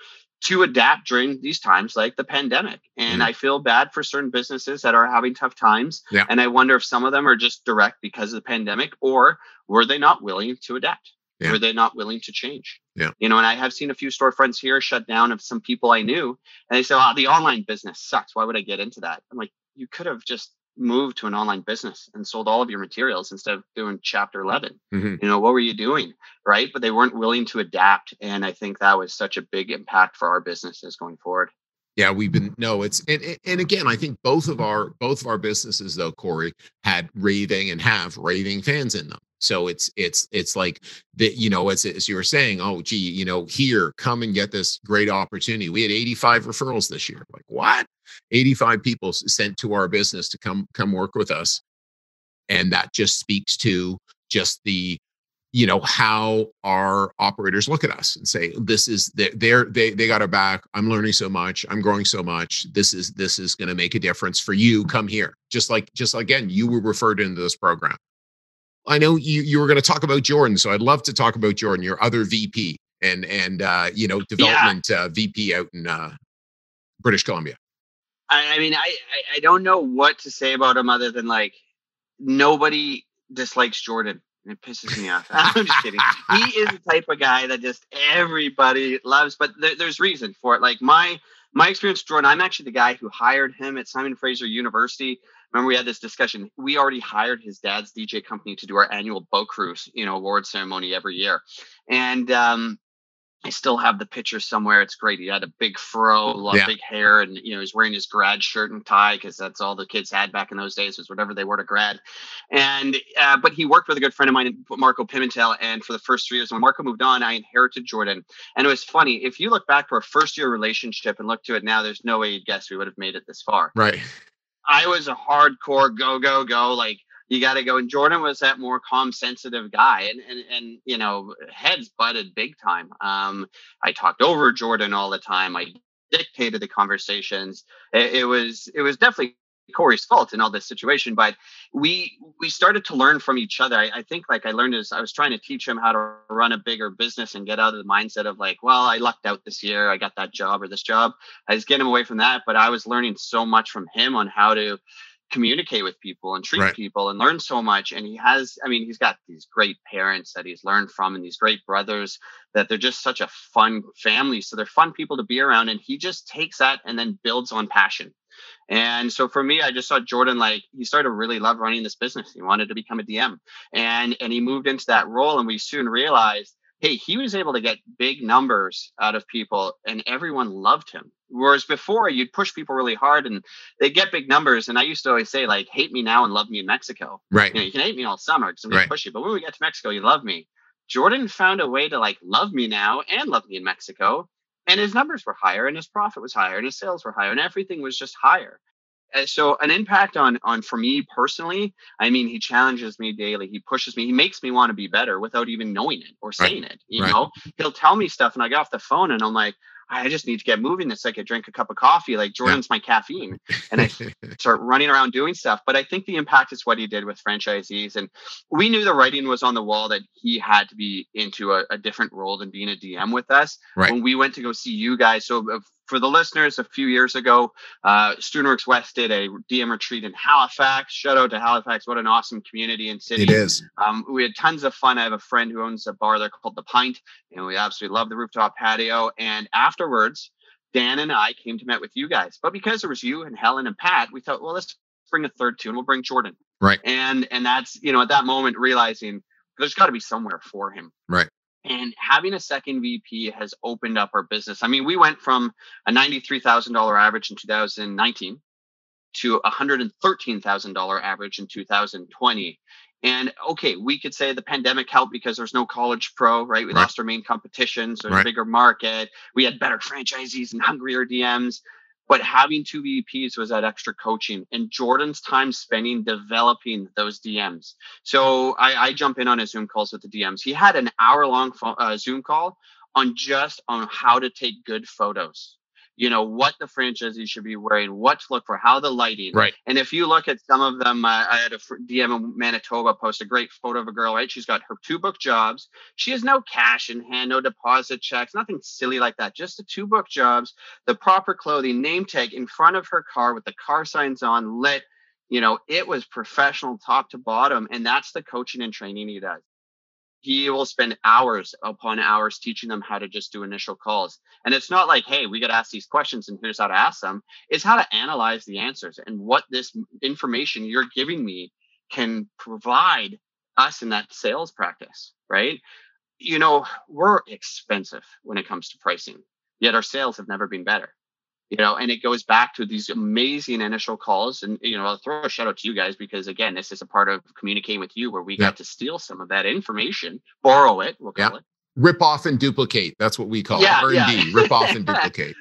to adapt during these times like the pandemic. And mm. I feel bad for certain businesses that are having tough times. Yeah. And I wonder if some of them are just direct because of the pandemic or were they not willing to adapt? Yeah. Were they not willing to change? Yeah. You know, and I have seen a few storefronts here shut down of some people I knew. And they say, oh, the online business sucks. Why would I get into that? I'm like, you could have just moved to an online business and sold all of your materials instead of doing chapter 11 mm-hmm. you know what were you doing right? But they weren't willing to adapt and i think that was such a big impact for our businesses going forward. Yeah we've been no it's and and again i think both of our both of our businesses though corey had raving and have raving fans in them so it's it's it's like that you know as, as you were saying oh gee you know here come and get this great opportunity. We had 85 referrals this year. Like what? 85 people sent to our business to come come work with us. And that just speaks to just the you know how our operators look at us and say this is they're they they got our back. I'm learning so much. I'm growing so much. This is this is going to make a difference for you. Come here. Just like just again you were referred into this program i know you you were going to talk about jordan so i'd love to talk about jordan your other vp and and uh you know development yeah. uh, vp out in uh british columbia I, I mean, I, I don't know what to say about him other than like nobody dislikes Jordan. It pisses me off. <laughs> I'm just kidding. He is the type of guy that just everybody loves, but there, there's reason for it. Like my my experience, Jordan. I'm actually the guy who hired him at Simon Fraser University. Remember, we had this discussion. We already hired his dad's DJ company to do our annual boat cruise, you know, award ceremony every year, and um, I still have the picture somewhere. It's great. He had a big fro, a lot yeah. of big hair, and you know he's wearing his grad shirt and tie because that's all the kids had back in those days was whatever they wore to grad. And uh, but he worked with a good friend of mine, Marco Pimentel, and for the first three years when Marco moved on, I inherited Jordan. And it was funny if you look back to our first year relationship and look to it now, there's no way you'd guess we would have made it this far. Right. I was a hardcore go go go like you got to go. And Jordan was that more calm, sensitive guy, and and and you know, heads butted big time. Um, I talked over Jordan all the time. I dictated the conversations. It, it was it was definitely Corey's fault in all this situation, but we we started to learn from each other. I, I, think like I learned as I was trying to teach him how to run a bigger business and get out of the mindset of like, well, I lucked out this year, I got that job or this job. I was getting away from that, but I was learning so much from him on how to communicate with people and treat right. people and learn so much and he has i mean he's got these great parents that he's learned from and these great brothers that they're just such a fun family so they're fun people to be around and he just takes that and then builds on passion And so for me, I just saw Jordan like he started to really love running this business. He wanted to become a DM, and and he moved into that role. And we soon realized, hey, he was able to get big numbers out of people, and everyone loved him. Whereas before, you'd push people really hard, and they get big numbers. And I used to always say, like, hate me now and love me in Mexico. Right. You, know, you can hate me all summer because I'm gonna push you, but when we get to Mexico, you love me. Jordan found a way to like love me now and love me in Mexico. And his numbers were higher and his profit was higher and his sales were higher and everything was just higher. And so an impact on on for me personally, I mean, he challenges me daily. He pushes me. He makes me want to be better without even knowing it or Right. saying it. You Right. know, he'll tell me stuff and I get off the phone and I'm like, I just need to get moving. It's like I drink a cup of coffee. Like Jordan's my caffeine. And I <laughs> start running around doing stuff. But I think the impact is what he did with franchisees. And we knew the writing was on the wall that he had to be into a, a different role than being a DM with us. Right. When we went to go see you guys. So uh, for the listeners, a few years ago, uh, Studentworks West did a DM retreat in Halifax. Shout out to Halifax. What an awesome community and city. it is. Um, we had tons of fun. I have a friend who owns a bar there called The Pint, and we absolutely love the rooftop patio. And afterwards, Dan and I came to met with you guys. But because there was you and Helen and Pat, we thought, well, let's bring a third tune. We'll bring Jordan. Right. And and that's you know at that moment realizing there's got to be somewhere for him. Right. And having a second VP has opened up our business. I mean, we went from a ninety-three thousand dollar average in 2019 to hundred and thirteen thousand dollar average in 2020. And okay, we could say the pandemic helped because there's no college pro, right? We Right. lost our main competition, so there's Right. a bigger market. We had better franchisees and hungrier DMs. But having two VPs was that extra coaching and Jordan's time spending developing those DMs. So I, I jump in on his Zoom calls with the DMs. He had an hour long uh, Zoom call on just on how to take good photos. You know what the franchisee should be wearing, what to look for, how the lighting. Right. And if you look at some of them, uh, I had a DM in Manitoba post a great photo of a girl. Right, she's got her two book jobs. She has no cash in hand, no deposit checks, nothing silly like that. Just the two book jobs, the proper clothing, name tag in front of her car with the car signs on, lit. You know, it was professional top to bottom, and that's the coaching and training he does. He will spend hours upon hours teaching them how to just do initial calls. And it's not like, hey, we got to ask these questions and here's how to ask them. It's how to analyze the answers and what this information you're giving me can provide us in that sales practice, right? You know, we're expensive when it comes to pricing, yet our sales have never been better. You know, and it goes back to these amazing initial calls. And, you know, I'll throw a shout out to you guys because, again, this is a part of communicating with you where we Yeah. got to steal some of that information, borrow it, we'll call Yeah. it. Rip off and duplicate. That's what we call Yeah, it. r&d Rip off <laughs> and duplicate.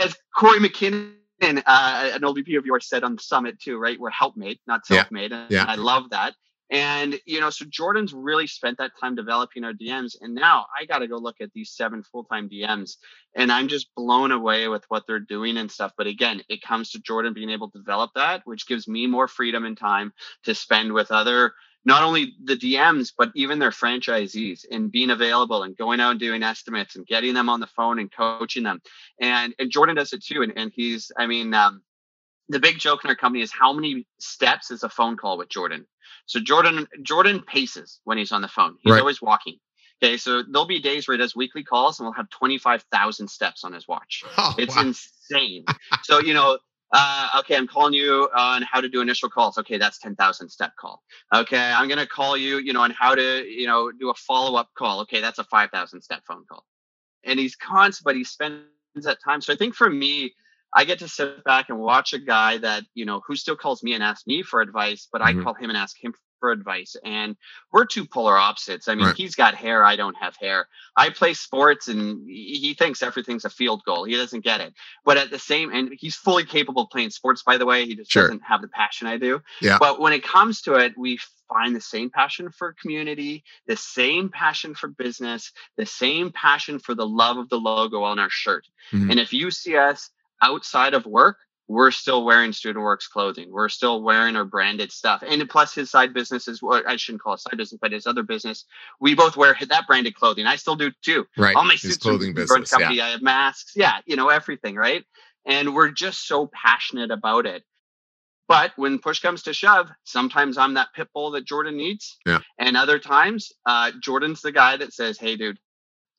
as Corey McKinnon, uh, an old VP of yours, said on the summit too, right? We're helpmate, not self-made, and yeah. I love that. And you know, so Jordan's really spent that time developing our DMs, and now I got to go look at these seven full-time DMs, and I'm just blown away with what they're doing and stuff. But again, it comes to Jordan being able to develop that, which gives me more freedom and time to spend with other not only the DMs, but even their franchisees and being available and going out and doing estimates and getting them on the phone and coaching them. And and Jordan does it too. And, and he's, I mean, um, the big joke in our company is how many steps is a phone call with Jordan. So Jordan Jordan paces when he's on the phone. He's Right. always walking. Okay, so there'll be days where he does weekly calls and we'll have 25,000 steps on his watch. <laughs> Oh, It's wow. insane. so, you know, uh, okay, I'm calling you on how to do initial calls. Okay, that's 10,000 step call. Okay, I'm going to call you, you know, on how to, you know, do a follow up call. Okay, that's a 5,000 step phone call. And he's constant, but he spends that time. So I think for me, I get to sit back and watch a guy that, you know, who still calls me and asks me for advice, but Mhm. I call him and ask him for advice. And we're two polar opposites. I mean, Right. he's got hair, I don't have hair. I play sports and he thinks everything's a field goal. He doesn't get it. But at the same and he's fully capable of playing sports, by the way. He just Sure. doesn't have the passion I do. Yeah. But when it comes to it, we find the same passion for community, the same passion for business, the same passion for the love of the logo on our shirt. Mhm. And if you see us outside of work, we're still wearing Student Works clothing. We're still wearing our branded stuff. And plus his side business is what I shouldn't call it side business, but his other business, we both wear that branded clothing. I still do too. right. All my His suits clothing business. Yeah. company. I have masks. Yeah, you know, everything, right? And we're just so passionate about it. But when push comes to shove, sometimes I'm that pit bull that Jordan needs. Yeah. And other times, uh, Jordan's the guy that says, Hey, dude,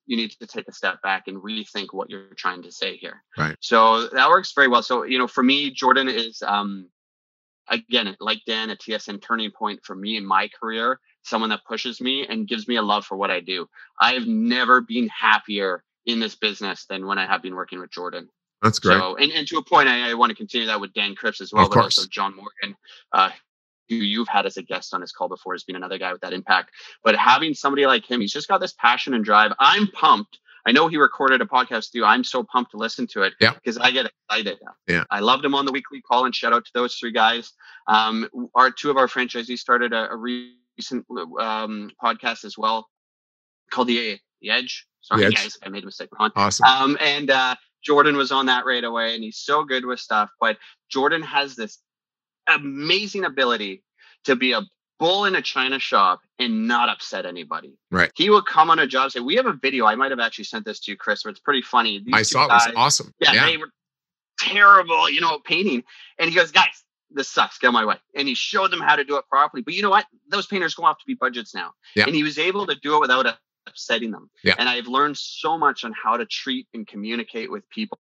you need to take a step back and rethink what you're trying to say here. Right. So that works very well. So, you know, for me, Jordan is, um, again, like Dan a TSN, turning point for me in my career, someone that pushes me and gives me a love for what I do. I've never been happier in this business than when I have been working with Jordan. That's great. So, and, and to a point, I, I want to continue that with Dan Cripps as well, Of but course. also John Morgan, uh, who you've had as a guest on his call before, has been another guy with that impact. But having somebody like him, he's just got this passion and drive. I'm pumped. I know he recorded a podcast with you. I'm so pumped to listen to it Yeah. because I get excited. Yeah. I loved him on the weekly call and shout out to those three guys. Um, our two of our franchisees started a, a recent um, podcast as well called the, the Edge. Sorry, The Edge. guys, I made a mistake. On. Awesome. Um, and uh, Jordan was on that right away, and he's so good with stuff. But Jordan has this amazing ability to be a bull in a china shop and not upset anybody. Right. He would come on a job say, "We have a video. I might have actually sent this to you, Chris. But it's pretty funny. These I saw it was awesome. yeah, Yeah. they were terrible, you know, painting. And he goes, guys, this sucks. Get my way. And he showed them how to do it properly. But you know what? Those painters go off to be budgets now. Yeah. And he was able to do it without upsetting them. Yeah. And I've learned so much on how to treat and communicate with people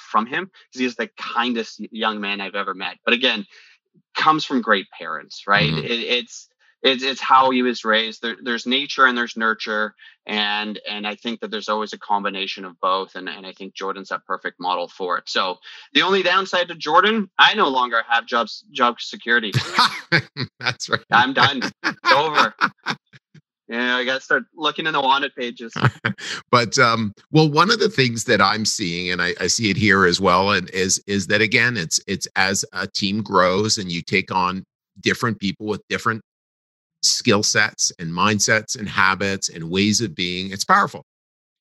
from him because he's the kindest young man I've ever met. But again, comes from great parents, right? Mhm. It, it's it's it's how he was raised. There, there's nature and there's nurture, and and I think that there's always a combination of both. And and I think Jordan's that perfect model for it. So the only downside to Jordan, I no longer have jobs job security. <laughs> That's right. I'm done. It's over. <laughs> Yeah, I got to start looking in the wanted pages. <laughs> but um well one of the things that i'm seeing and I, I see it here as well and is is that again it's it's as a team grows and you take on different people with different skill sets and mindsets and habits and ways of being it's powerful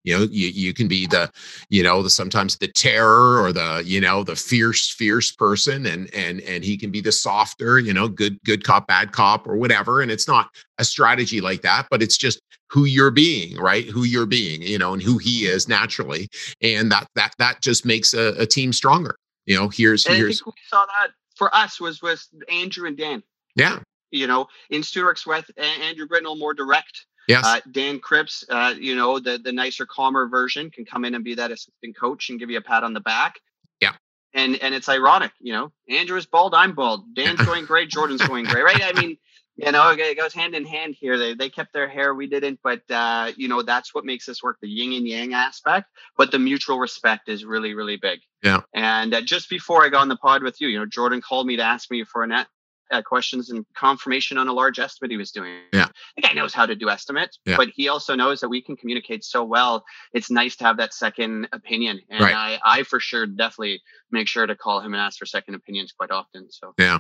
you know you, you can be the you know the sometimes the terror or the you know the fierce fierce person and and and he can be the softer you know good good cop bad cop or whatever and it's not a strategy like that but it's just who you're being right who you're being you know and who he is naturally and that that that just makes a, a team stronger you know here's And I here's think we saw that for us was with Andrew and Dan. yeah You know, in Stuart Sweat, Andrew Britnell more direct. Yes Uh, Dan Cripps, uh, you know, the the nicer, calmer version can come in and be that assistant coach and give you a pat on the back. Yeah. And and it's ironic, you know, Andrew is bald, I'm bald. Dan's going great, Jordan's going great, right? I mean, <laughs> you know, it goes hand in hand here. They they kept their hair, we didn't, but uh, you know, that's what makes this work, the yin and yang aspect. But the mutual respect is really, really big. Yeah. And uh, just before I got on the pod with you, you know, Jordan called me to ask me for an uh, questions and confirmation on a large estimate he was doing. Yeah. The guy knows how to do estimates, Yeah. but he also knows that we can communicate so well. It's nice to have that second opinion. And Right. I, I for sure definitely make sure to call him and ask for second opinions quite often. So Yeah.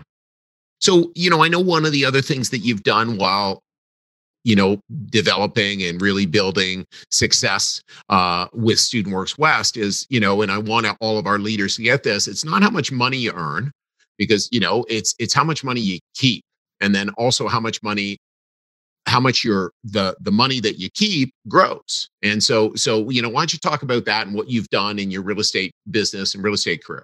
So, you know, I know one of the other things that you've done while, you know, developing and really building success uh, with Student Works West is, you know, and I want all of our leaders to get this. It's not how much money you earn, because you know, it's it's how much money you keep, and then also how much money, how much your the the money that you keep grows. And so, so you know, why don't you talk about that and what you've done in your real estate business and real estate career?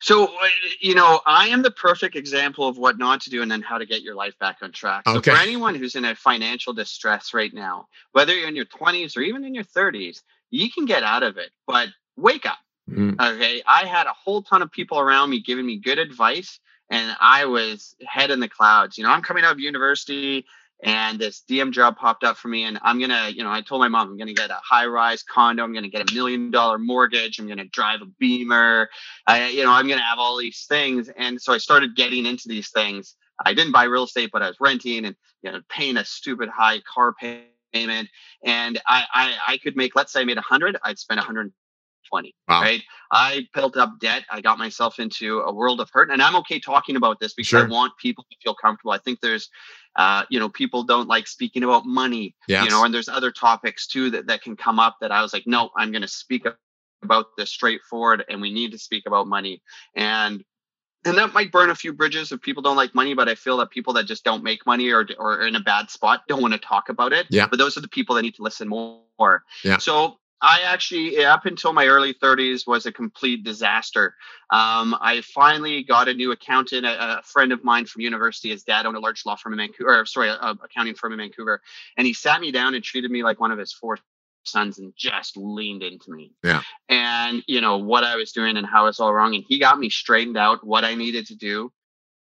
So, uh, you know, I am the perfect example of what not to do and then how to get your life back on track. So, Okay. for anyone who's in a financial distress right now, whether you're in your 20s or even in your 30s, you can get out of it, but wake up. Mm, Okay. I had a whole ton of people around me giving me good advice, and I was head in the clouds. You know, I'm coming out of university and this DM job popped up for me, and I'm gonna, you know, I told my mom I'm gonna get a high rise condo, I'm gonna get a million dollar mortgage, I'm gonna drive a beamer, I, you know, I'm gonna have all these things. And so I started getting into these things. I didn't buy real estate, but I was renting and you know, paying a stupid high car payment. And I I, I could make, let's say I made a hundred, I'd spend 120. Wow. Right. I built up debt. I got myself into a world of hurt. And I'm okay talking about this because Sure. I want people to feel comfortable. I think there's uh, you know, people don't like speaking about money, Yes. you know, and there's other topics too that, that can come up that I was like, no, I'm going to speak about this straightforward and we need to speak about money. And and that might burn a few bridges if people don't like money, but I feel that people that just don't make money or or are in a bad spot don't want to talk about it. Yeah. But those are the people that need to listen more. Yeah. So I actually, up until my early 30s, was a complete disaster. Um, I finally got a new accountant, a, a friend of mine from university. His dad owned a large law firm in Vancouver, or sorry, a, a accounting firm in Vancouver, and he sat me down and treated me like one of his four sons and just leaned into me. Yeah. And, you know, what I was doing and how it's all wrong. And he got me straightened out what I needed to do.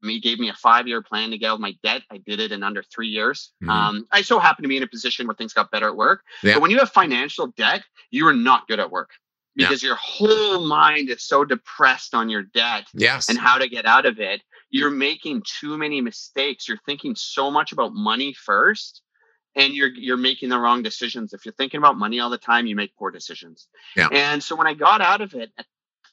He gave me a five year plan to get out of my debt. I did it in under three years. Mhm. Um, I so happened to be in a position where things got better at work. Yeah. But when you have financial debt, you are not good at work Yeah. because your whole mind is so depressed on your debt Yes. and how to get out of it. You're making too many mistakes. You're thinking so much about money first, and you're you're making the wrong decisions. If you're thinking about money all the time, you make poor decisions. Yeah. And so when I got out of it,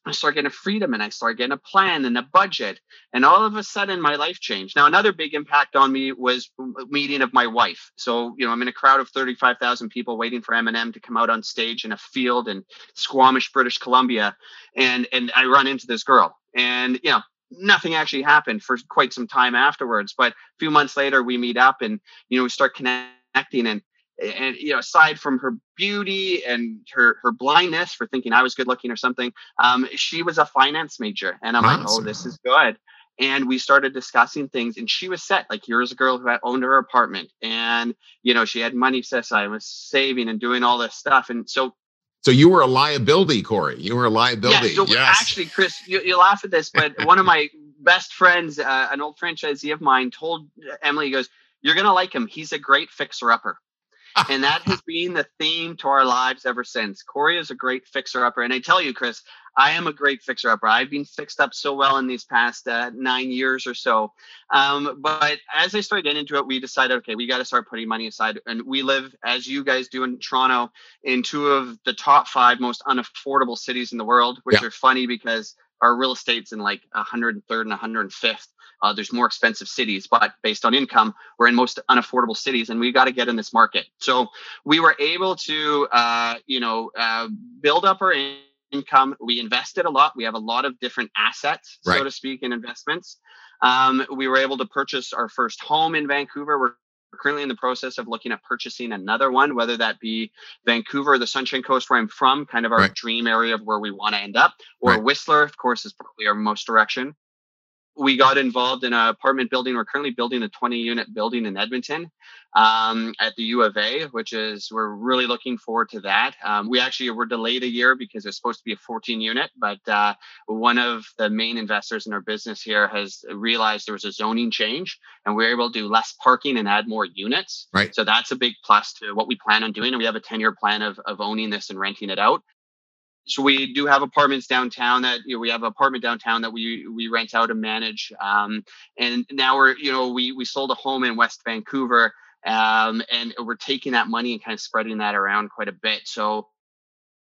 I started getting a freedom and I started getting a plan and a budget. And all of a sudden my life changed. Now, another big impact on me was meeting of my wife. So, you know, I'm in a crowd of 35,000 people waiting for Eminem to come out on stage in a field in Squamish, British Columbia. And, and I run into this girl and, you know, nothing actually happened for quite some time afterwards. But a few months later, we meet up and, you know, we start connecting and, and you know aside from her beauty and her her blindness for thinking i was good looking or something um she was a finance major and i'm like oh this is good and we started discussing things and she was set like here's a girl who had owned her apartment and you know she had money set aside and was saving and doing all this stuff and so so you were a liability, Corey. You were a liability. yeah, so yes. actually chris you, you laugh at this but one of <laughs> my best friends uh, an old franchisee of mine told emily he goes you're gonna like him he's a great fixer upper and that has been the theme to our lives ever since. Corey is a great fixer upper. And I tell you, Chris, I am a great fixer upper. I've been fixed up so well in these past uh, nine years or so. Um, but as I started getting into it, we decided, okay, we got to start putting money aside. And we live, as you guys do in Toronto, in two of the top five most unaffordable cities in the world, which Yeah. are funny because our real estate's in like 103rd and 105th. Uh, there's more expensive cities, but based on income, we're in most unaffordable cities, and we got to get in this market. So we were able to, uh, you know, uh, build up our in- income. We invested a lot. We have a lot of different assets, Right. so to speak, in investments. Um, we were able to purchase our first home in Vancouver. We're currently in the process of looking at purchasing another one, whether that be Vancouver, the Sunshine Coast, where I'm from, kind of our Right. dream area of where we want to end up, or Right. Whistler, of course, is probably our most direction we got involved in an apartment building. We're currently building a 20 unit building in Edmonton um, at the U of A, which is, we're really looking forward to that. Um, we actually were delayed a year because it's supposed to be a 14 unit, but uh, one of the main investors in our business here has realized there was a zoning change and we are able to do less parking and add more units. Right. So that's a big plus to what we plan on doing. And we have a 10 year plan of, of owning this and renting it out so we do have apartments downtown that you know, we have an apartment downtown that we we rent out and manage um, and now we're you know we we sold a home in west vancouver um, and we're taking that money and kind of spreading that around quite a bit so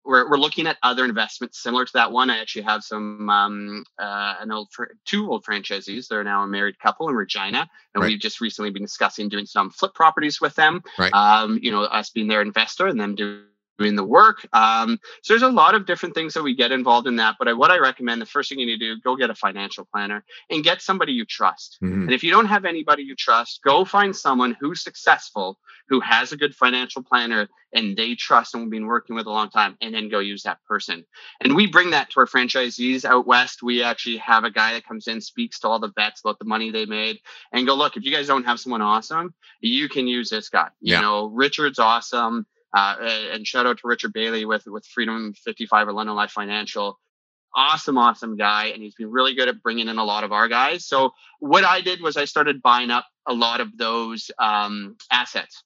we're, we're looking at other investments similar to that one. I actually have some um, uh, an old fr- two old franchisees. They're now a married couple in Regina, and Right. we've just recently been discussing doing some flip properties with them. Right. Um, you know, us being their investor and them doing doing the work. Um, so there's a lot of different things that we get involved in that. But I, what I recommend, the first thing you need to do, go get a financial planner and get somebody you trust. Mhm. And if you don't have anybody you trust, go find someone who's successful, who has a good financial planner and they trust and we've been working with a long time, and then go use that person. And we bring that to our franchisees out west. We actually have a guy that comes in, speaks to all the vets about the money they made, and go, look, if you guys don't have someone awesome, you can use this guy. You Yeah. know, Richard's awesome. Uh, and shout out to Richard Bailey with with Freedom 55 or London Life Financial. Awesome, awesome guy, and he's been really good at bringing in a lot of our guys. So what I did was I started buying up a lot of those um, assets.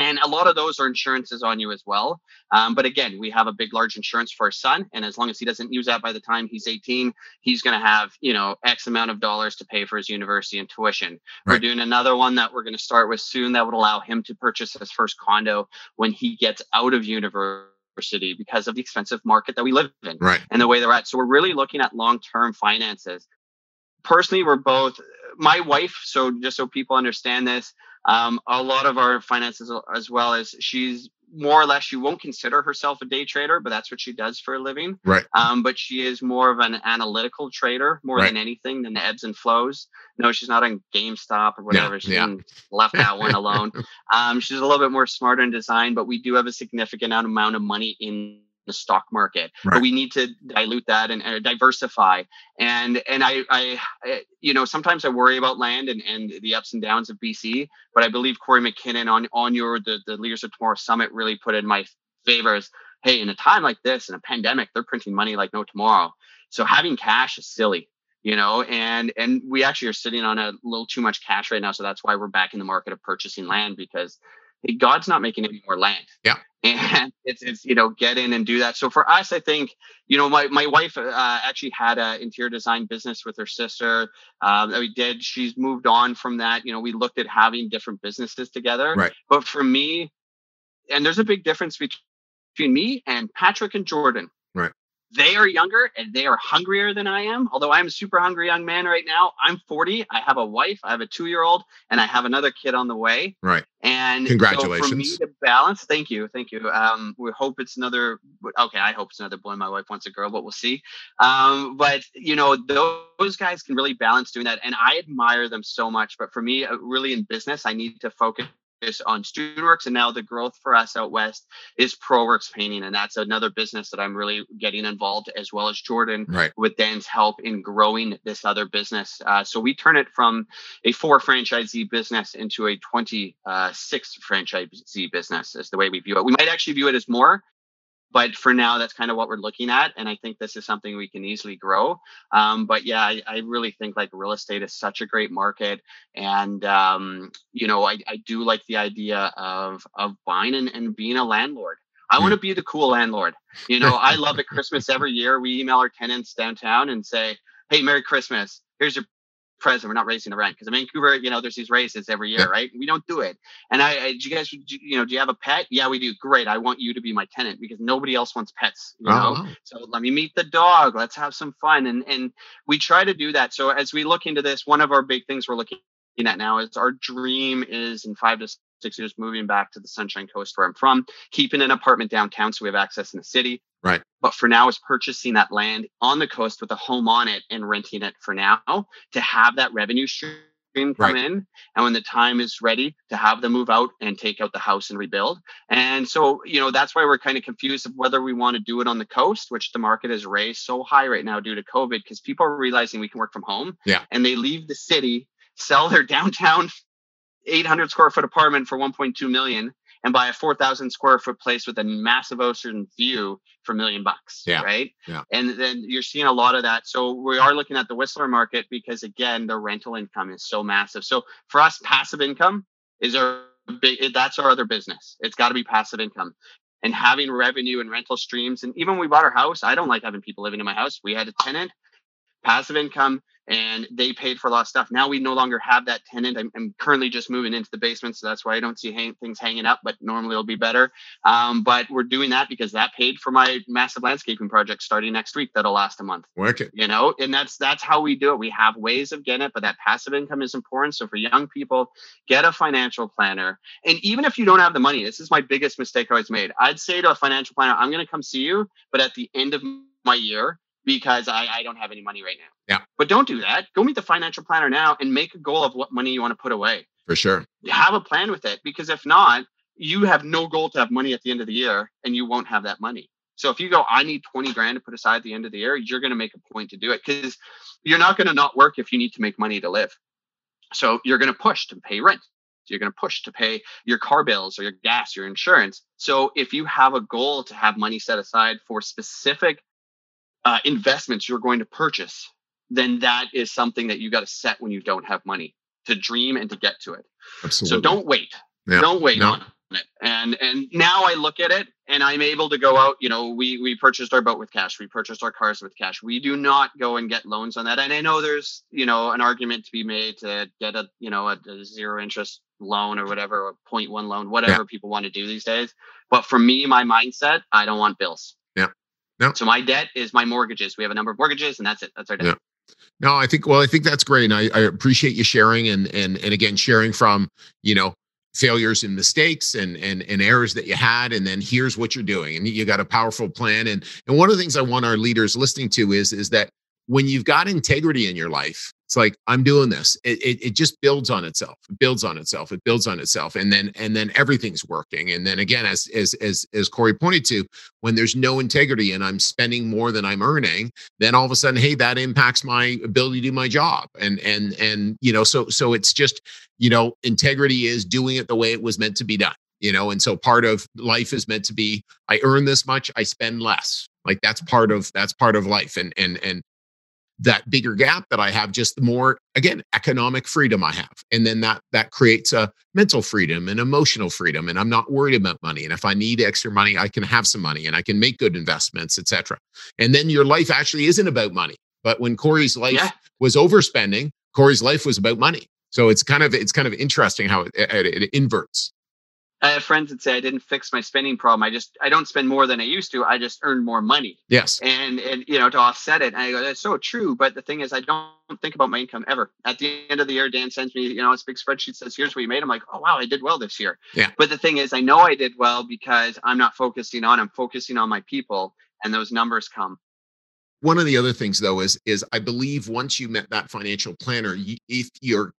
And a lot of those are insurances on you as well. Um, but again, we have a big, large insurance for our son. And as long as he doesn't use that by the time he's 18, he's going to have, you know, X amount of dollars to pay for his university and tuition. We're doing another one that we're going to start with soon that would allow him to purchase his first condo when he gets out of university because of the expensive market that we live in Right. and the way they're at. So we're really looking at long term finances. Personally, we're both my wife. So just so people understand this, um, a lot of our finances as well as she's more or less she won't consider herself a day trader, but that's what she does for a living. Right. Um, but she is more of an analytical trader more Right. than anything than the ebbs and flows. No, she's not on GameStop or whatever. She's yeah. left that one alone. <laughs> Um, she's a little bit more smarter in design, but we do have a significant amount of money in the stock market. Right. But we need to dilute that and uh, diversify. And and I, I, I, you know, sometimes I worry about land and, and the ups and downs of BC. But I believe Corey McKinnon on on your the the Leaders of Tomorrow Summit really put in my favors. Hey, in a time like this, in a pandemic, they're printing money like no tomorrow. So having cash is silly, you know, and and we actually are sitting on a little too much cash right now. So that's why we're back in the market of purchasing land because God's not making any more land. Yeah. <laughs> And it's, it's, you know, get in and do that. So for us, I think, you know, my, my wife uh, actually had an interior design business with her sister. Um, we did, she's moved on from that. You know, we looked at having different businesses together. Right. But for me, and there's a big difference between me and Patrick and Jordan. Right they are younger and they are hungrier than I am. Although I'm a super hungry young man right now. I'm 40. I have a wife. I have a two year old, and I have another kid on the way. Right. And congratulations. So for me to balance, thank you, thank you. Um, we hope it's another. Okay, I hope it's another boy. My wife wants a girl, but we'll see. Um, but you know, those, those guys can really balance doing that, and I admire them so much. But for me, uh, really in business, I need to focus on StudentWorks, and now the growth for us out west is ProWorks Painting, and that's another business that I'm really getting involved as well as Jordan right. with Dan's help in growing this other business. Uh, so we turn it from a four franchisee business into a 26 uh, franchisee business is the way we view it. We might actually view it as more but for now that's kind of what we're looking at and i think this is something we can easily grow um, but yeah I, I, really think like real estate is such a great market and um, you know I, I, do like the idea of of buying and, and being a landlord I want to be the cool landlord. You know, I love at <laughs> Christmas every year. We email our tenants downtown and say, Hey, Merry Christmas. Here's your present. We're not raising the rent because in Vancouver, you know, there's these races every year, yeah. right? We don't do it. And I, I, do you guys, you know, do you have a pet? Yeah, we do. Great. I want you to be my tenant because nobody else wants pets. You oh, know, so let me meet the dog. Let's have some fun. And and we try to do that. So as we look into this, one of our big things we're looking at now is our dream is in five to six years moving back to the Sunshine Coast where I'm from, keeping an apartment downtown so we have access in the city. Right. But for now, is purchasing that land on the coast with a home on it and renting it for now to have that revenue stream come right. in and when the time is ready to have them move out and take out the house and rebuild and so you know that's why we're kind of confused of whether we want to do it on the coast which the market has raised so high right now due to covid because people are realizing we can work from home yeah and they leave the city sell their <laughs> downtown 800 square foot apartment for 1.2 million and buy a 4,000 square foot place with a massive ocean view for a million bucks. Yeah. Right. Yeah. And then you're seeing a lot of that. So we are looking at the Whistler market because again, the rental income is so massive. So for us, passive income is our big, that's our other business. It's got to be passive income and having revenue and rental streams. And even when we bought our house, I don't like having people living in my house. We had a tenant, passive income, and they paid for a lot of stuff. Now we no longer have that tenant. I'm, I'm currently just moving into the basement, so that's why I don't see hang, things hanging up. But normally it'll be better. Um, but we're doing that because that paid for my massive landscaping project starting next week. That'll last a month. Wicked. You know, and that's that's how we do it. We have ways of getting it, but that passive income is important. So for young people, get a financial planner. And even if you don't have the money, this is my biggest mistake I always made. I'd say to a financial planner, I'm going to come see you, but at the end of my year, because I, I don't have any money right now. Yeah. But don't do that. Go meet the financial planner now and make a goal of what money you want to put away. For sure. Have a plan with it because if not, you have no goal to have money at the end of the year and you won't have that money. So if you go, I need 20 grand to put aside at the end of the year, you're going to make a point to do it because you're not going to not work if you need to make money to live. So you're going to push to pay rent. You're going to push to pay your car bills or your gas, your insurance. So if you have a goal to have money set aside for specific uh, investments you're going to purchase, then that is something that you got to set when you don't have money to dream and to get to it. Absolutely. So don't wait. Yeah. Don't wait no. on it. And and now I look at it and I'm able to go out. You know, we we purchased our boat with cash. We purchased our cars with cash. We do not go and get loans on that. And I know there's you know an argument to be made to get a you know a, a zero interest loan or whatever, or 0.1 loan, whatever yeah. people want to do these days. But for me, my mindset, I don't want bills. No. So my debt is my mortgages. We have a number of mortgages, and that's it. That's our debt. Yeah. No, I think well, I think that's great. And I, I appreciate you sharing and and and again sharing from, you know, failures and mistakes and and and errors that you had and then here's what you're doing and you got a powerful plan and and one of the things i want our leaders listening to is is that when you've got integrity in your life it's like i'm doing this. It, it, it, just builds on itself it builds on itself it builds on itself and then and then everything's working and then again as as as as corey pointed to when there's no integrity and i'm spending more than i'm earning then all of a sudden hey that impacts my ability to do my job and and and you know so so it's just you know integrity is doing it the way it was meant to be done you know and so part of life is meant to be i earn this much i spend less like that's part of that's part of life and and and that bigger gap that I have, just the more again economic freedom I have, and then that that creates a mental freedom and emotional freedom, and I'm not worried about money. And if I need extra money, I can have some money and I can make good investments, etc. And then your life actually isn't about money. But when Corey's life yeah. was overspending, Corey's life was about money. So it's kind of it's kind of interesting how it, it, it inverts. I have friends that say I didn't fix my spending problem. I just I don't spend more than I used to. I just earn more money. Yes. And and you know to offset it. And I go, that's so true. But the thing is, I don't think about my income ever. At the end of the year, Dan sends me, you know, this big spreadsheet says, here's what you made. I'm like, oh wow, I did well this year. Yeah. But the thing is, I know I did well because I'm not focusing on, I'm focusing on my people and those numbers come. One of the other things though is is I believe once you met that financial planner, you, if you're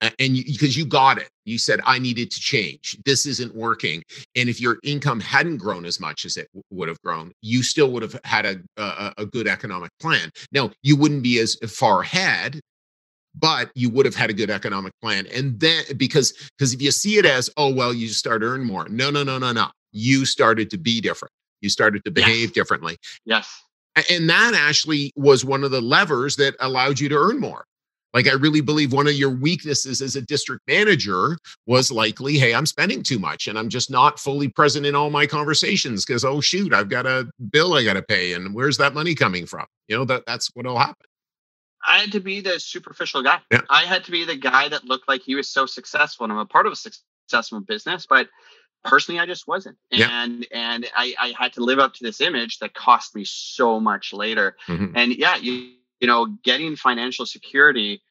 and because you, you, got it. You said i needed to change. This isn't working. And if your income hadn't grown as much as it w- would have grown you still would have had a, a, a good economic plan. Now you wouldn't be as far ahead but you would have had a good economic plan. And then because because if you see it as oh well you start earn more. No no no no no. You started to be different. You started to behave yes. differently. Yes. And that actually was one of the levers that allowed you to earn more like, I really believe one of your weaknesses as a district manager was likely, hey, I'm spending too much and I'm just not fully present in all my conversations because, oh, shoot, I've got a bill I got to pay. And where's that money coming from? You know, that that's what'll happen. I had to be the superficial guy. Yeah. I had to be the guy that looked like he was so successful. And I'm a part of a successful business, but personally I just wasn't. And yeah. and I, I had to live up to this image that cost me so much later. Mm-hmm. And yeah, you you know, getting financial security,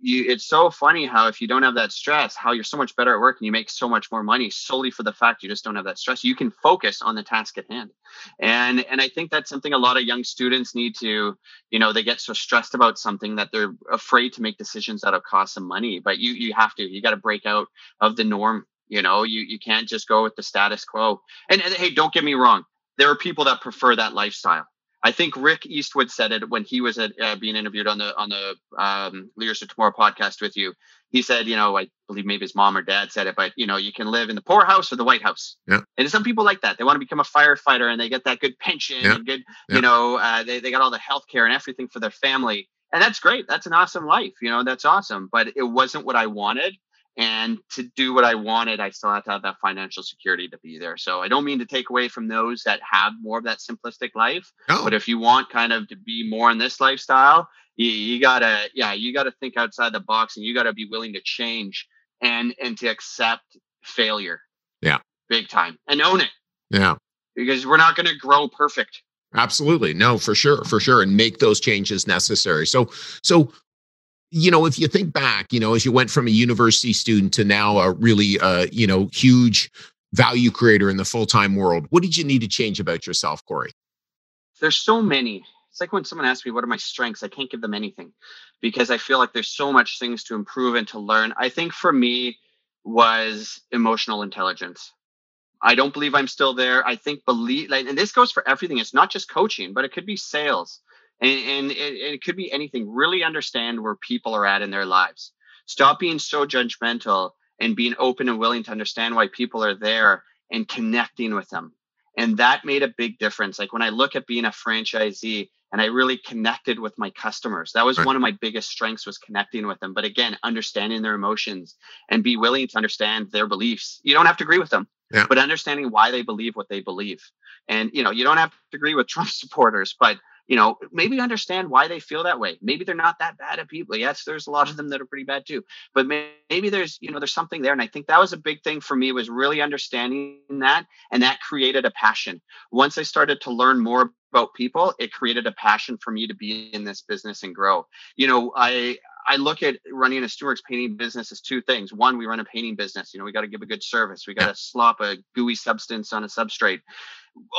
you it's so funny how if you don't have that stress, how you're so much better at work and you make so much more money solely for the fact you just don't have that stress. You can focus on the task at hand. And and I think that's something a lot of young students need to, you know, they get so stressed about something that they're afraid to make decisions that'll cost them money. But you you have to, you got to break out of the norm. You know, you you can't just go with the status quo. And, and hey, don't get me wrong. There are people that prefer that lifestyle I think Rick Eastwood said it when he was at, uh, being interviewed on the on the um, Leaders of Tomorrow podcast with you. He said, you know, I believe maybe his mom or dad said it, but you know, you can live in the poorhouse or the White House. Yeah. And some people like that. They want to become a firefighter and they get that good pension yeah. and good, yeah. you know, uh, they they got all the health care and everything for their family, and that's great. That's an awesome life. You know, that's awesome. But it wasn't what I wanted. And to do what I wanted, I still have to have that financial security to be there. So I don't mean to take away from those that have more of that simplistic life. No. But if you want kind of to be more in this lifestyle, you, you gotta, yeah, you gotta think outside the box and you gotta be willing to change and and to accept failure. Yeah. Big time. And own it. Yeah. Because we're not gonna grow perfect. Absolutely. No, for sure, for sure. And make those changes necessary. So so you know, if you think back, you know, as you went from a university student to now a really, uh, you know, huge value creator in the full time world, what did you need to change about yourself, Corey? There's so many. It's like when someone asks me, what are my strengths? I can't give them anything because I feel like there's so much things to improve and to learn. I think for me was emotional intelligence. I don't believe I'm still there. I think believe, like, and this goes for everything. It's not just coaching, but it could be sales and, and it, it could be anything. Really understand where people are at in their lives. Stop being so judgmental and being open and willing to understand why people are there and connecting with them. And that made a big difference. Like when i look at being a franchisee and i really connected with my customers that was right. one of my biggest strengths was connecting with them. But again understanding their emotions and be willing to understand their beliefs. You don't have to agree with them yeah. but understanding why they believe what they believe. And you know you don't have to agree with <laughs> trump supporters but you know, maybe understand why they feel that way. Maybe they're not that bad at people. Yes, there's a lot of them that are pretty bad too. But maybe there's, you know, there's something there. And I think that was a big thing for me was really understanding that. And that created a passion. Once I started to learn more about people, it created a passion for me to be in this business and grow. You know, I I look at running a StudentWorks painting business as two things. One, we run a painting business. You know, we got to give a good service. We got to yeah. slop a gooey substance on a substrate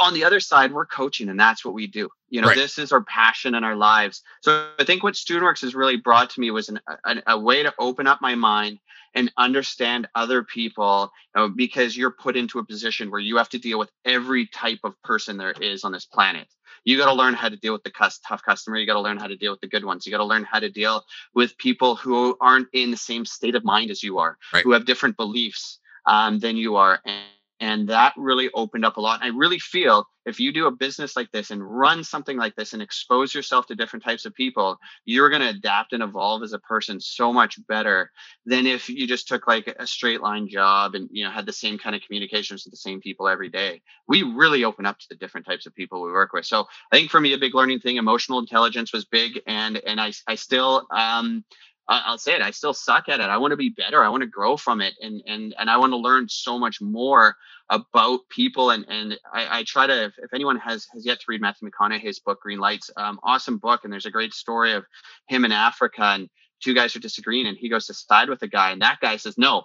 on the other side, we're coaching, and that's what we do. You know, right. this is our passion in our lives. So I think what StudentWorks has really brought to me was an, a, a, way to open up my mind and understand other people you know, because you're put into a position where you have to deal with every type of person there is on this planet. You got to learn how to deal with the tough customer. You got to learn how to deal with the good ones. You got to learn how to deal with people who aren't in the same state of mind as you are, right. who have different beliefs um, than you are. And, and that really opened up a lot. I really feel if you do a business like this and run something like this and expose yourself to different types of people, you're going to adapt and evolve as a person so much better than if you just took like a straight line job and you know had the same kind of communications with the same people every day. We really open up to the different types of people we work with. So I think for me, a big learning thing, emotional intelligence was big, and and I I still um I'll say it. I still suck at it. I want to be better. I want to grow from it, and and and I want to learn so much more about people. And and I, I try to. If, if, anyone has has yet to read Matthew McConaughey's book Green Lights, um, awesome book. And there's a great story of him in Africa and two guys are disagreeing, and he goes to side with a guy, and that guy says, "No,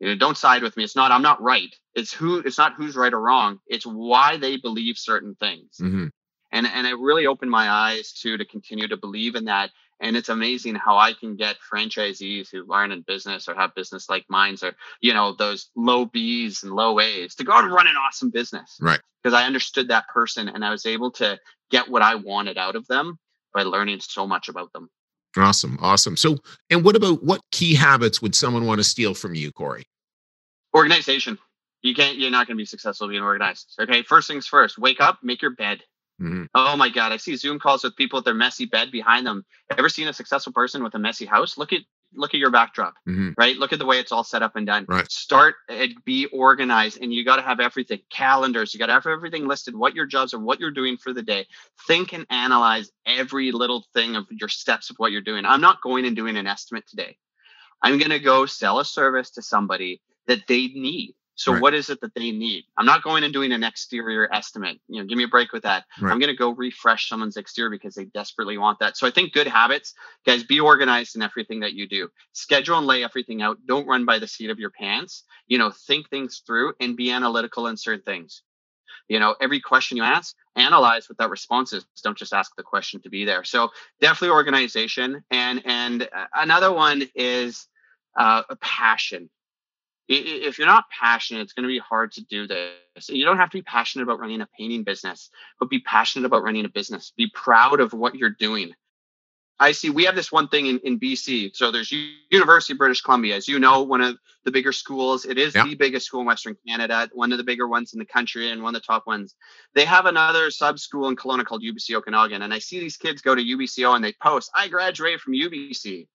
you know, don't side with me. It's not. I'm not right. It's who. It's not who's right or wrong. It's why they believe certain things." Mm-hmm. And and it really opened my eyes to to continue to believe in that. And it's amazing how i can get franchisees who aren't in business or have business like mines or you know those low b's and low a's to go out and run an awesome business. Right. Because i understood that person and i was able to get what i wanted out of them by learning so much about them. Awesome awesome. So and what about what key habits would someone want to steal from you corey? Organization. You can't you're not going to be successful being organized okay? First things first wake up make your bed Mm-hmm. Oh my God. I see Zoom calls with people with their messy bed behind them. Ever seen a successful person with a messy house? Look at look at your backdrop, mm-hmm. right? Look at the way it's all set up and done. Right. Start and be organized, and you got to have everything calendars. You got to have everything listed, what your jobs are, what you're doing for the day. Think and analyze every little thing of your steps of what you're doing. I'm not going and doing an estimate today. I'm going to go sell a service to somebody that they need. So right. what is it that they need? I'm not going and doing an exterior estimate. You know, give me a break with that. Right. I'm going to go refresh someone's exterior because they desperately want that. So I think good habits, guys, be organized in everything that you do. Schedule and lay everything out. Don't run by the seat of your pants. You know, think things through and be analytical in certain things. You know, every question you ask, analyze what that response is. Don't just ask the question to be there. So definitely organization. And and uh, another one is uh, a passion if you're not passionate, it's going to be hard to do this. You don't have to be passionate about running a painting business, but be passionate about running a business. Be proud of what you're doing. I see we have this one thing in, in BC. So there's University of British Columbia, as you know, one of the bigger schools. It is the biggest school in Western Canada, one of the bigger ones in the country, and one of the top ones. They have another sub school in Kelowna called UBC Okanagan, and I see these kids go to UBCO and they post, "I graduated from UBC."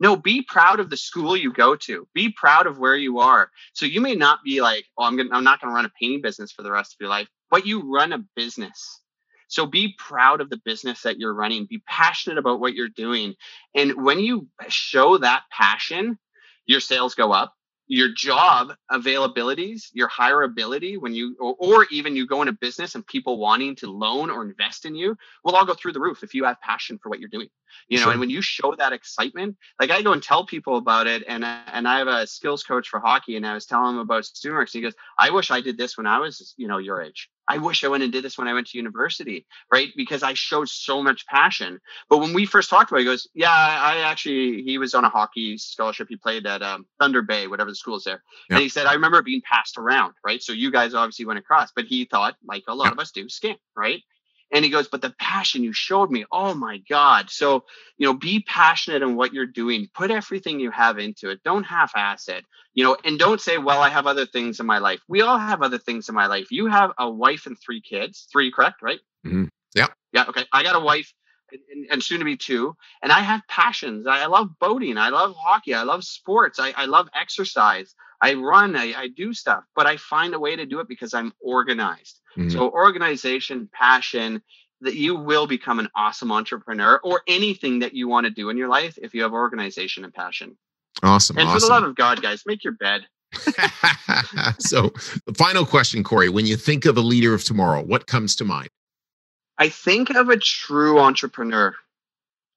No, be proud of the school you go to. Be proud of where you are. So you may not be like, oh, I'm gonna, I'm not gonna run a painting business for the rest of your life, but you run a business. So be proud of the business that you're running. Be passionate about what you're doing. And when you show that passion, your sales go up, your job availabilities, your hireability when you, or, or, even you go into business and people wanting to loan or invest in you will all go through the roof if you have passion for what you're doing. You know, sure. and when you show that excitement, like I go and tell people about it, and and I have a skills coach for hockey, and I was telling him about StudentWorks, and he goes, "I wish I did this when I was, you know, your age." I wish I went and did this when I went to university, right? Because I showed so much passion. But when we first talked about it, he goes, Yeah, I actually, he was on a hockey scholarship. He played at um, Thunder Bay, whatever the school is there. And he said, I remember being passed around, right? So you guys obviously went across, but he thought, like a lot of us do, skim, right? And he goes, but the passion you showed me, oh my God. So, you know, be passionate in what you're doing. Put everything you have into it. Don't half ass it, you know, and don't say, well, I have other things in my life. We all have other things in my life. You have a wife and three kids, three, correct? Right? Mm-hmm. Yeah. Yeah. Okay. I got a wife and, and, soon to be two. And I have passions. I, love boating. I love hockey. I love sports. I, I love exercise. I run. I, I do stuff, but I find a way to do it because I'm organized. Mm-hmm. So organization, passion, that you will become an awesome entrepreneur or anything that you want to do in your life if you have organization and passion. Awesome. And awesome. for the love of God, guys, make your bed. <laughs> so the final question, Corey, when you think of a leader of tomorrow, what comes to mind? I think of a true entrepreneur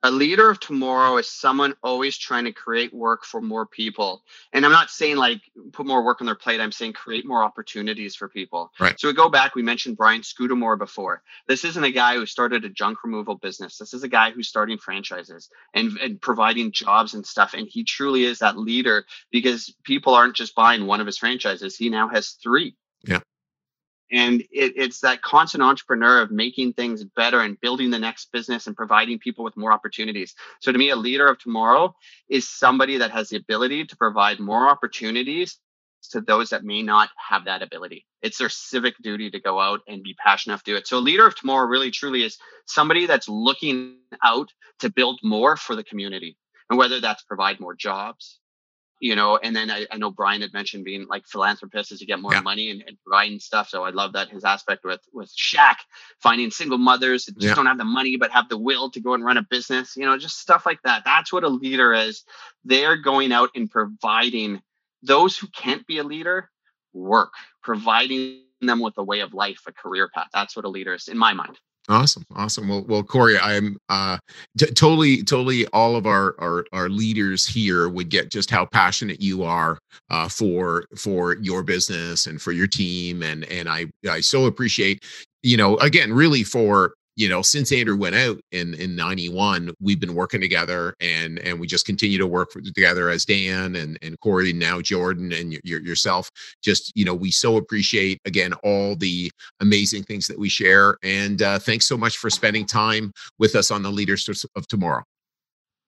a leader of tomorrow is someone always trying to create work for more people. And I'm not saying like put more work on their plate. I'm saying create more opportunities for people. Right. So we go back, we mentioned Brian Scudamore before. This isn't a guy who started a junk removal business. This is a guy who's starting franchises and, and providing jobs and stuff. And he truly is that leader because people aren't just buying one of his franchises. He now has three. Yeah and it, it's that constant entrepreneur of making things better and building the next business and providing people with more opportunities so to me a leader of tomorrow is somebody that has the ability to provide more opportunities to those that may not have that ability. It's their civic duty to go out and be passionate enough to do it. So, a leader of tomorrow really truly is somebody that's looking out to build more for the community. And whether that's provide more jobs, you know, and then I, I, know Brian had mentioned being like philanthropist as you get more yeah. money and, and, providing stuff. So I love that his aspect with with Shack finding single mothers that just yeah. don't have the money but have the will to go and run a business, you know, just stuff like that. That's what a leader is. They're going out and providing those who can't be a leader work, providing them with a way of life, a career path. That's what a leader is in my mind. Awesome, awesome. Well, well, Corey, I'm uh, t- totally, totally. All of our, our our leaders here would get just how passionate you are uh, for for your business and for your team, and and I I so appreciate you know again really for you know, since Andrew went out in in '91, we've been working together, and and we just continue to work together as Dan and and Corey, and now Jordan and y- yourself. Just you know, we so appreciate again all the amazing things that we share, and uh, thanks so much for spending time with us on the Leaders of Tomorrow.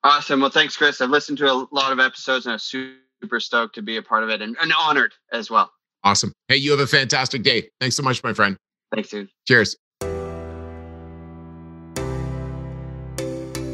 Awesome. Well, thanks, Chris. I've listened to a lot of episodes, and I'm super stoked to be a part of it, and, and honored as well. Awesome. Hey, you have a fantastic day. Thanks so much, my friend. Thanks, dude. Cheers.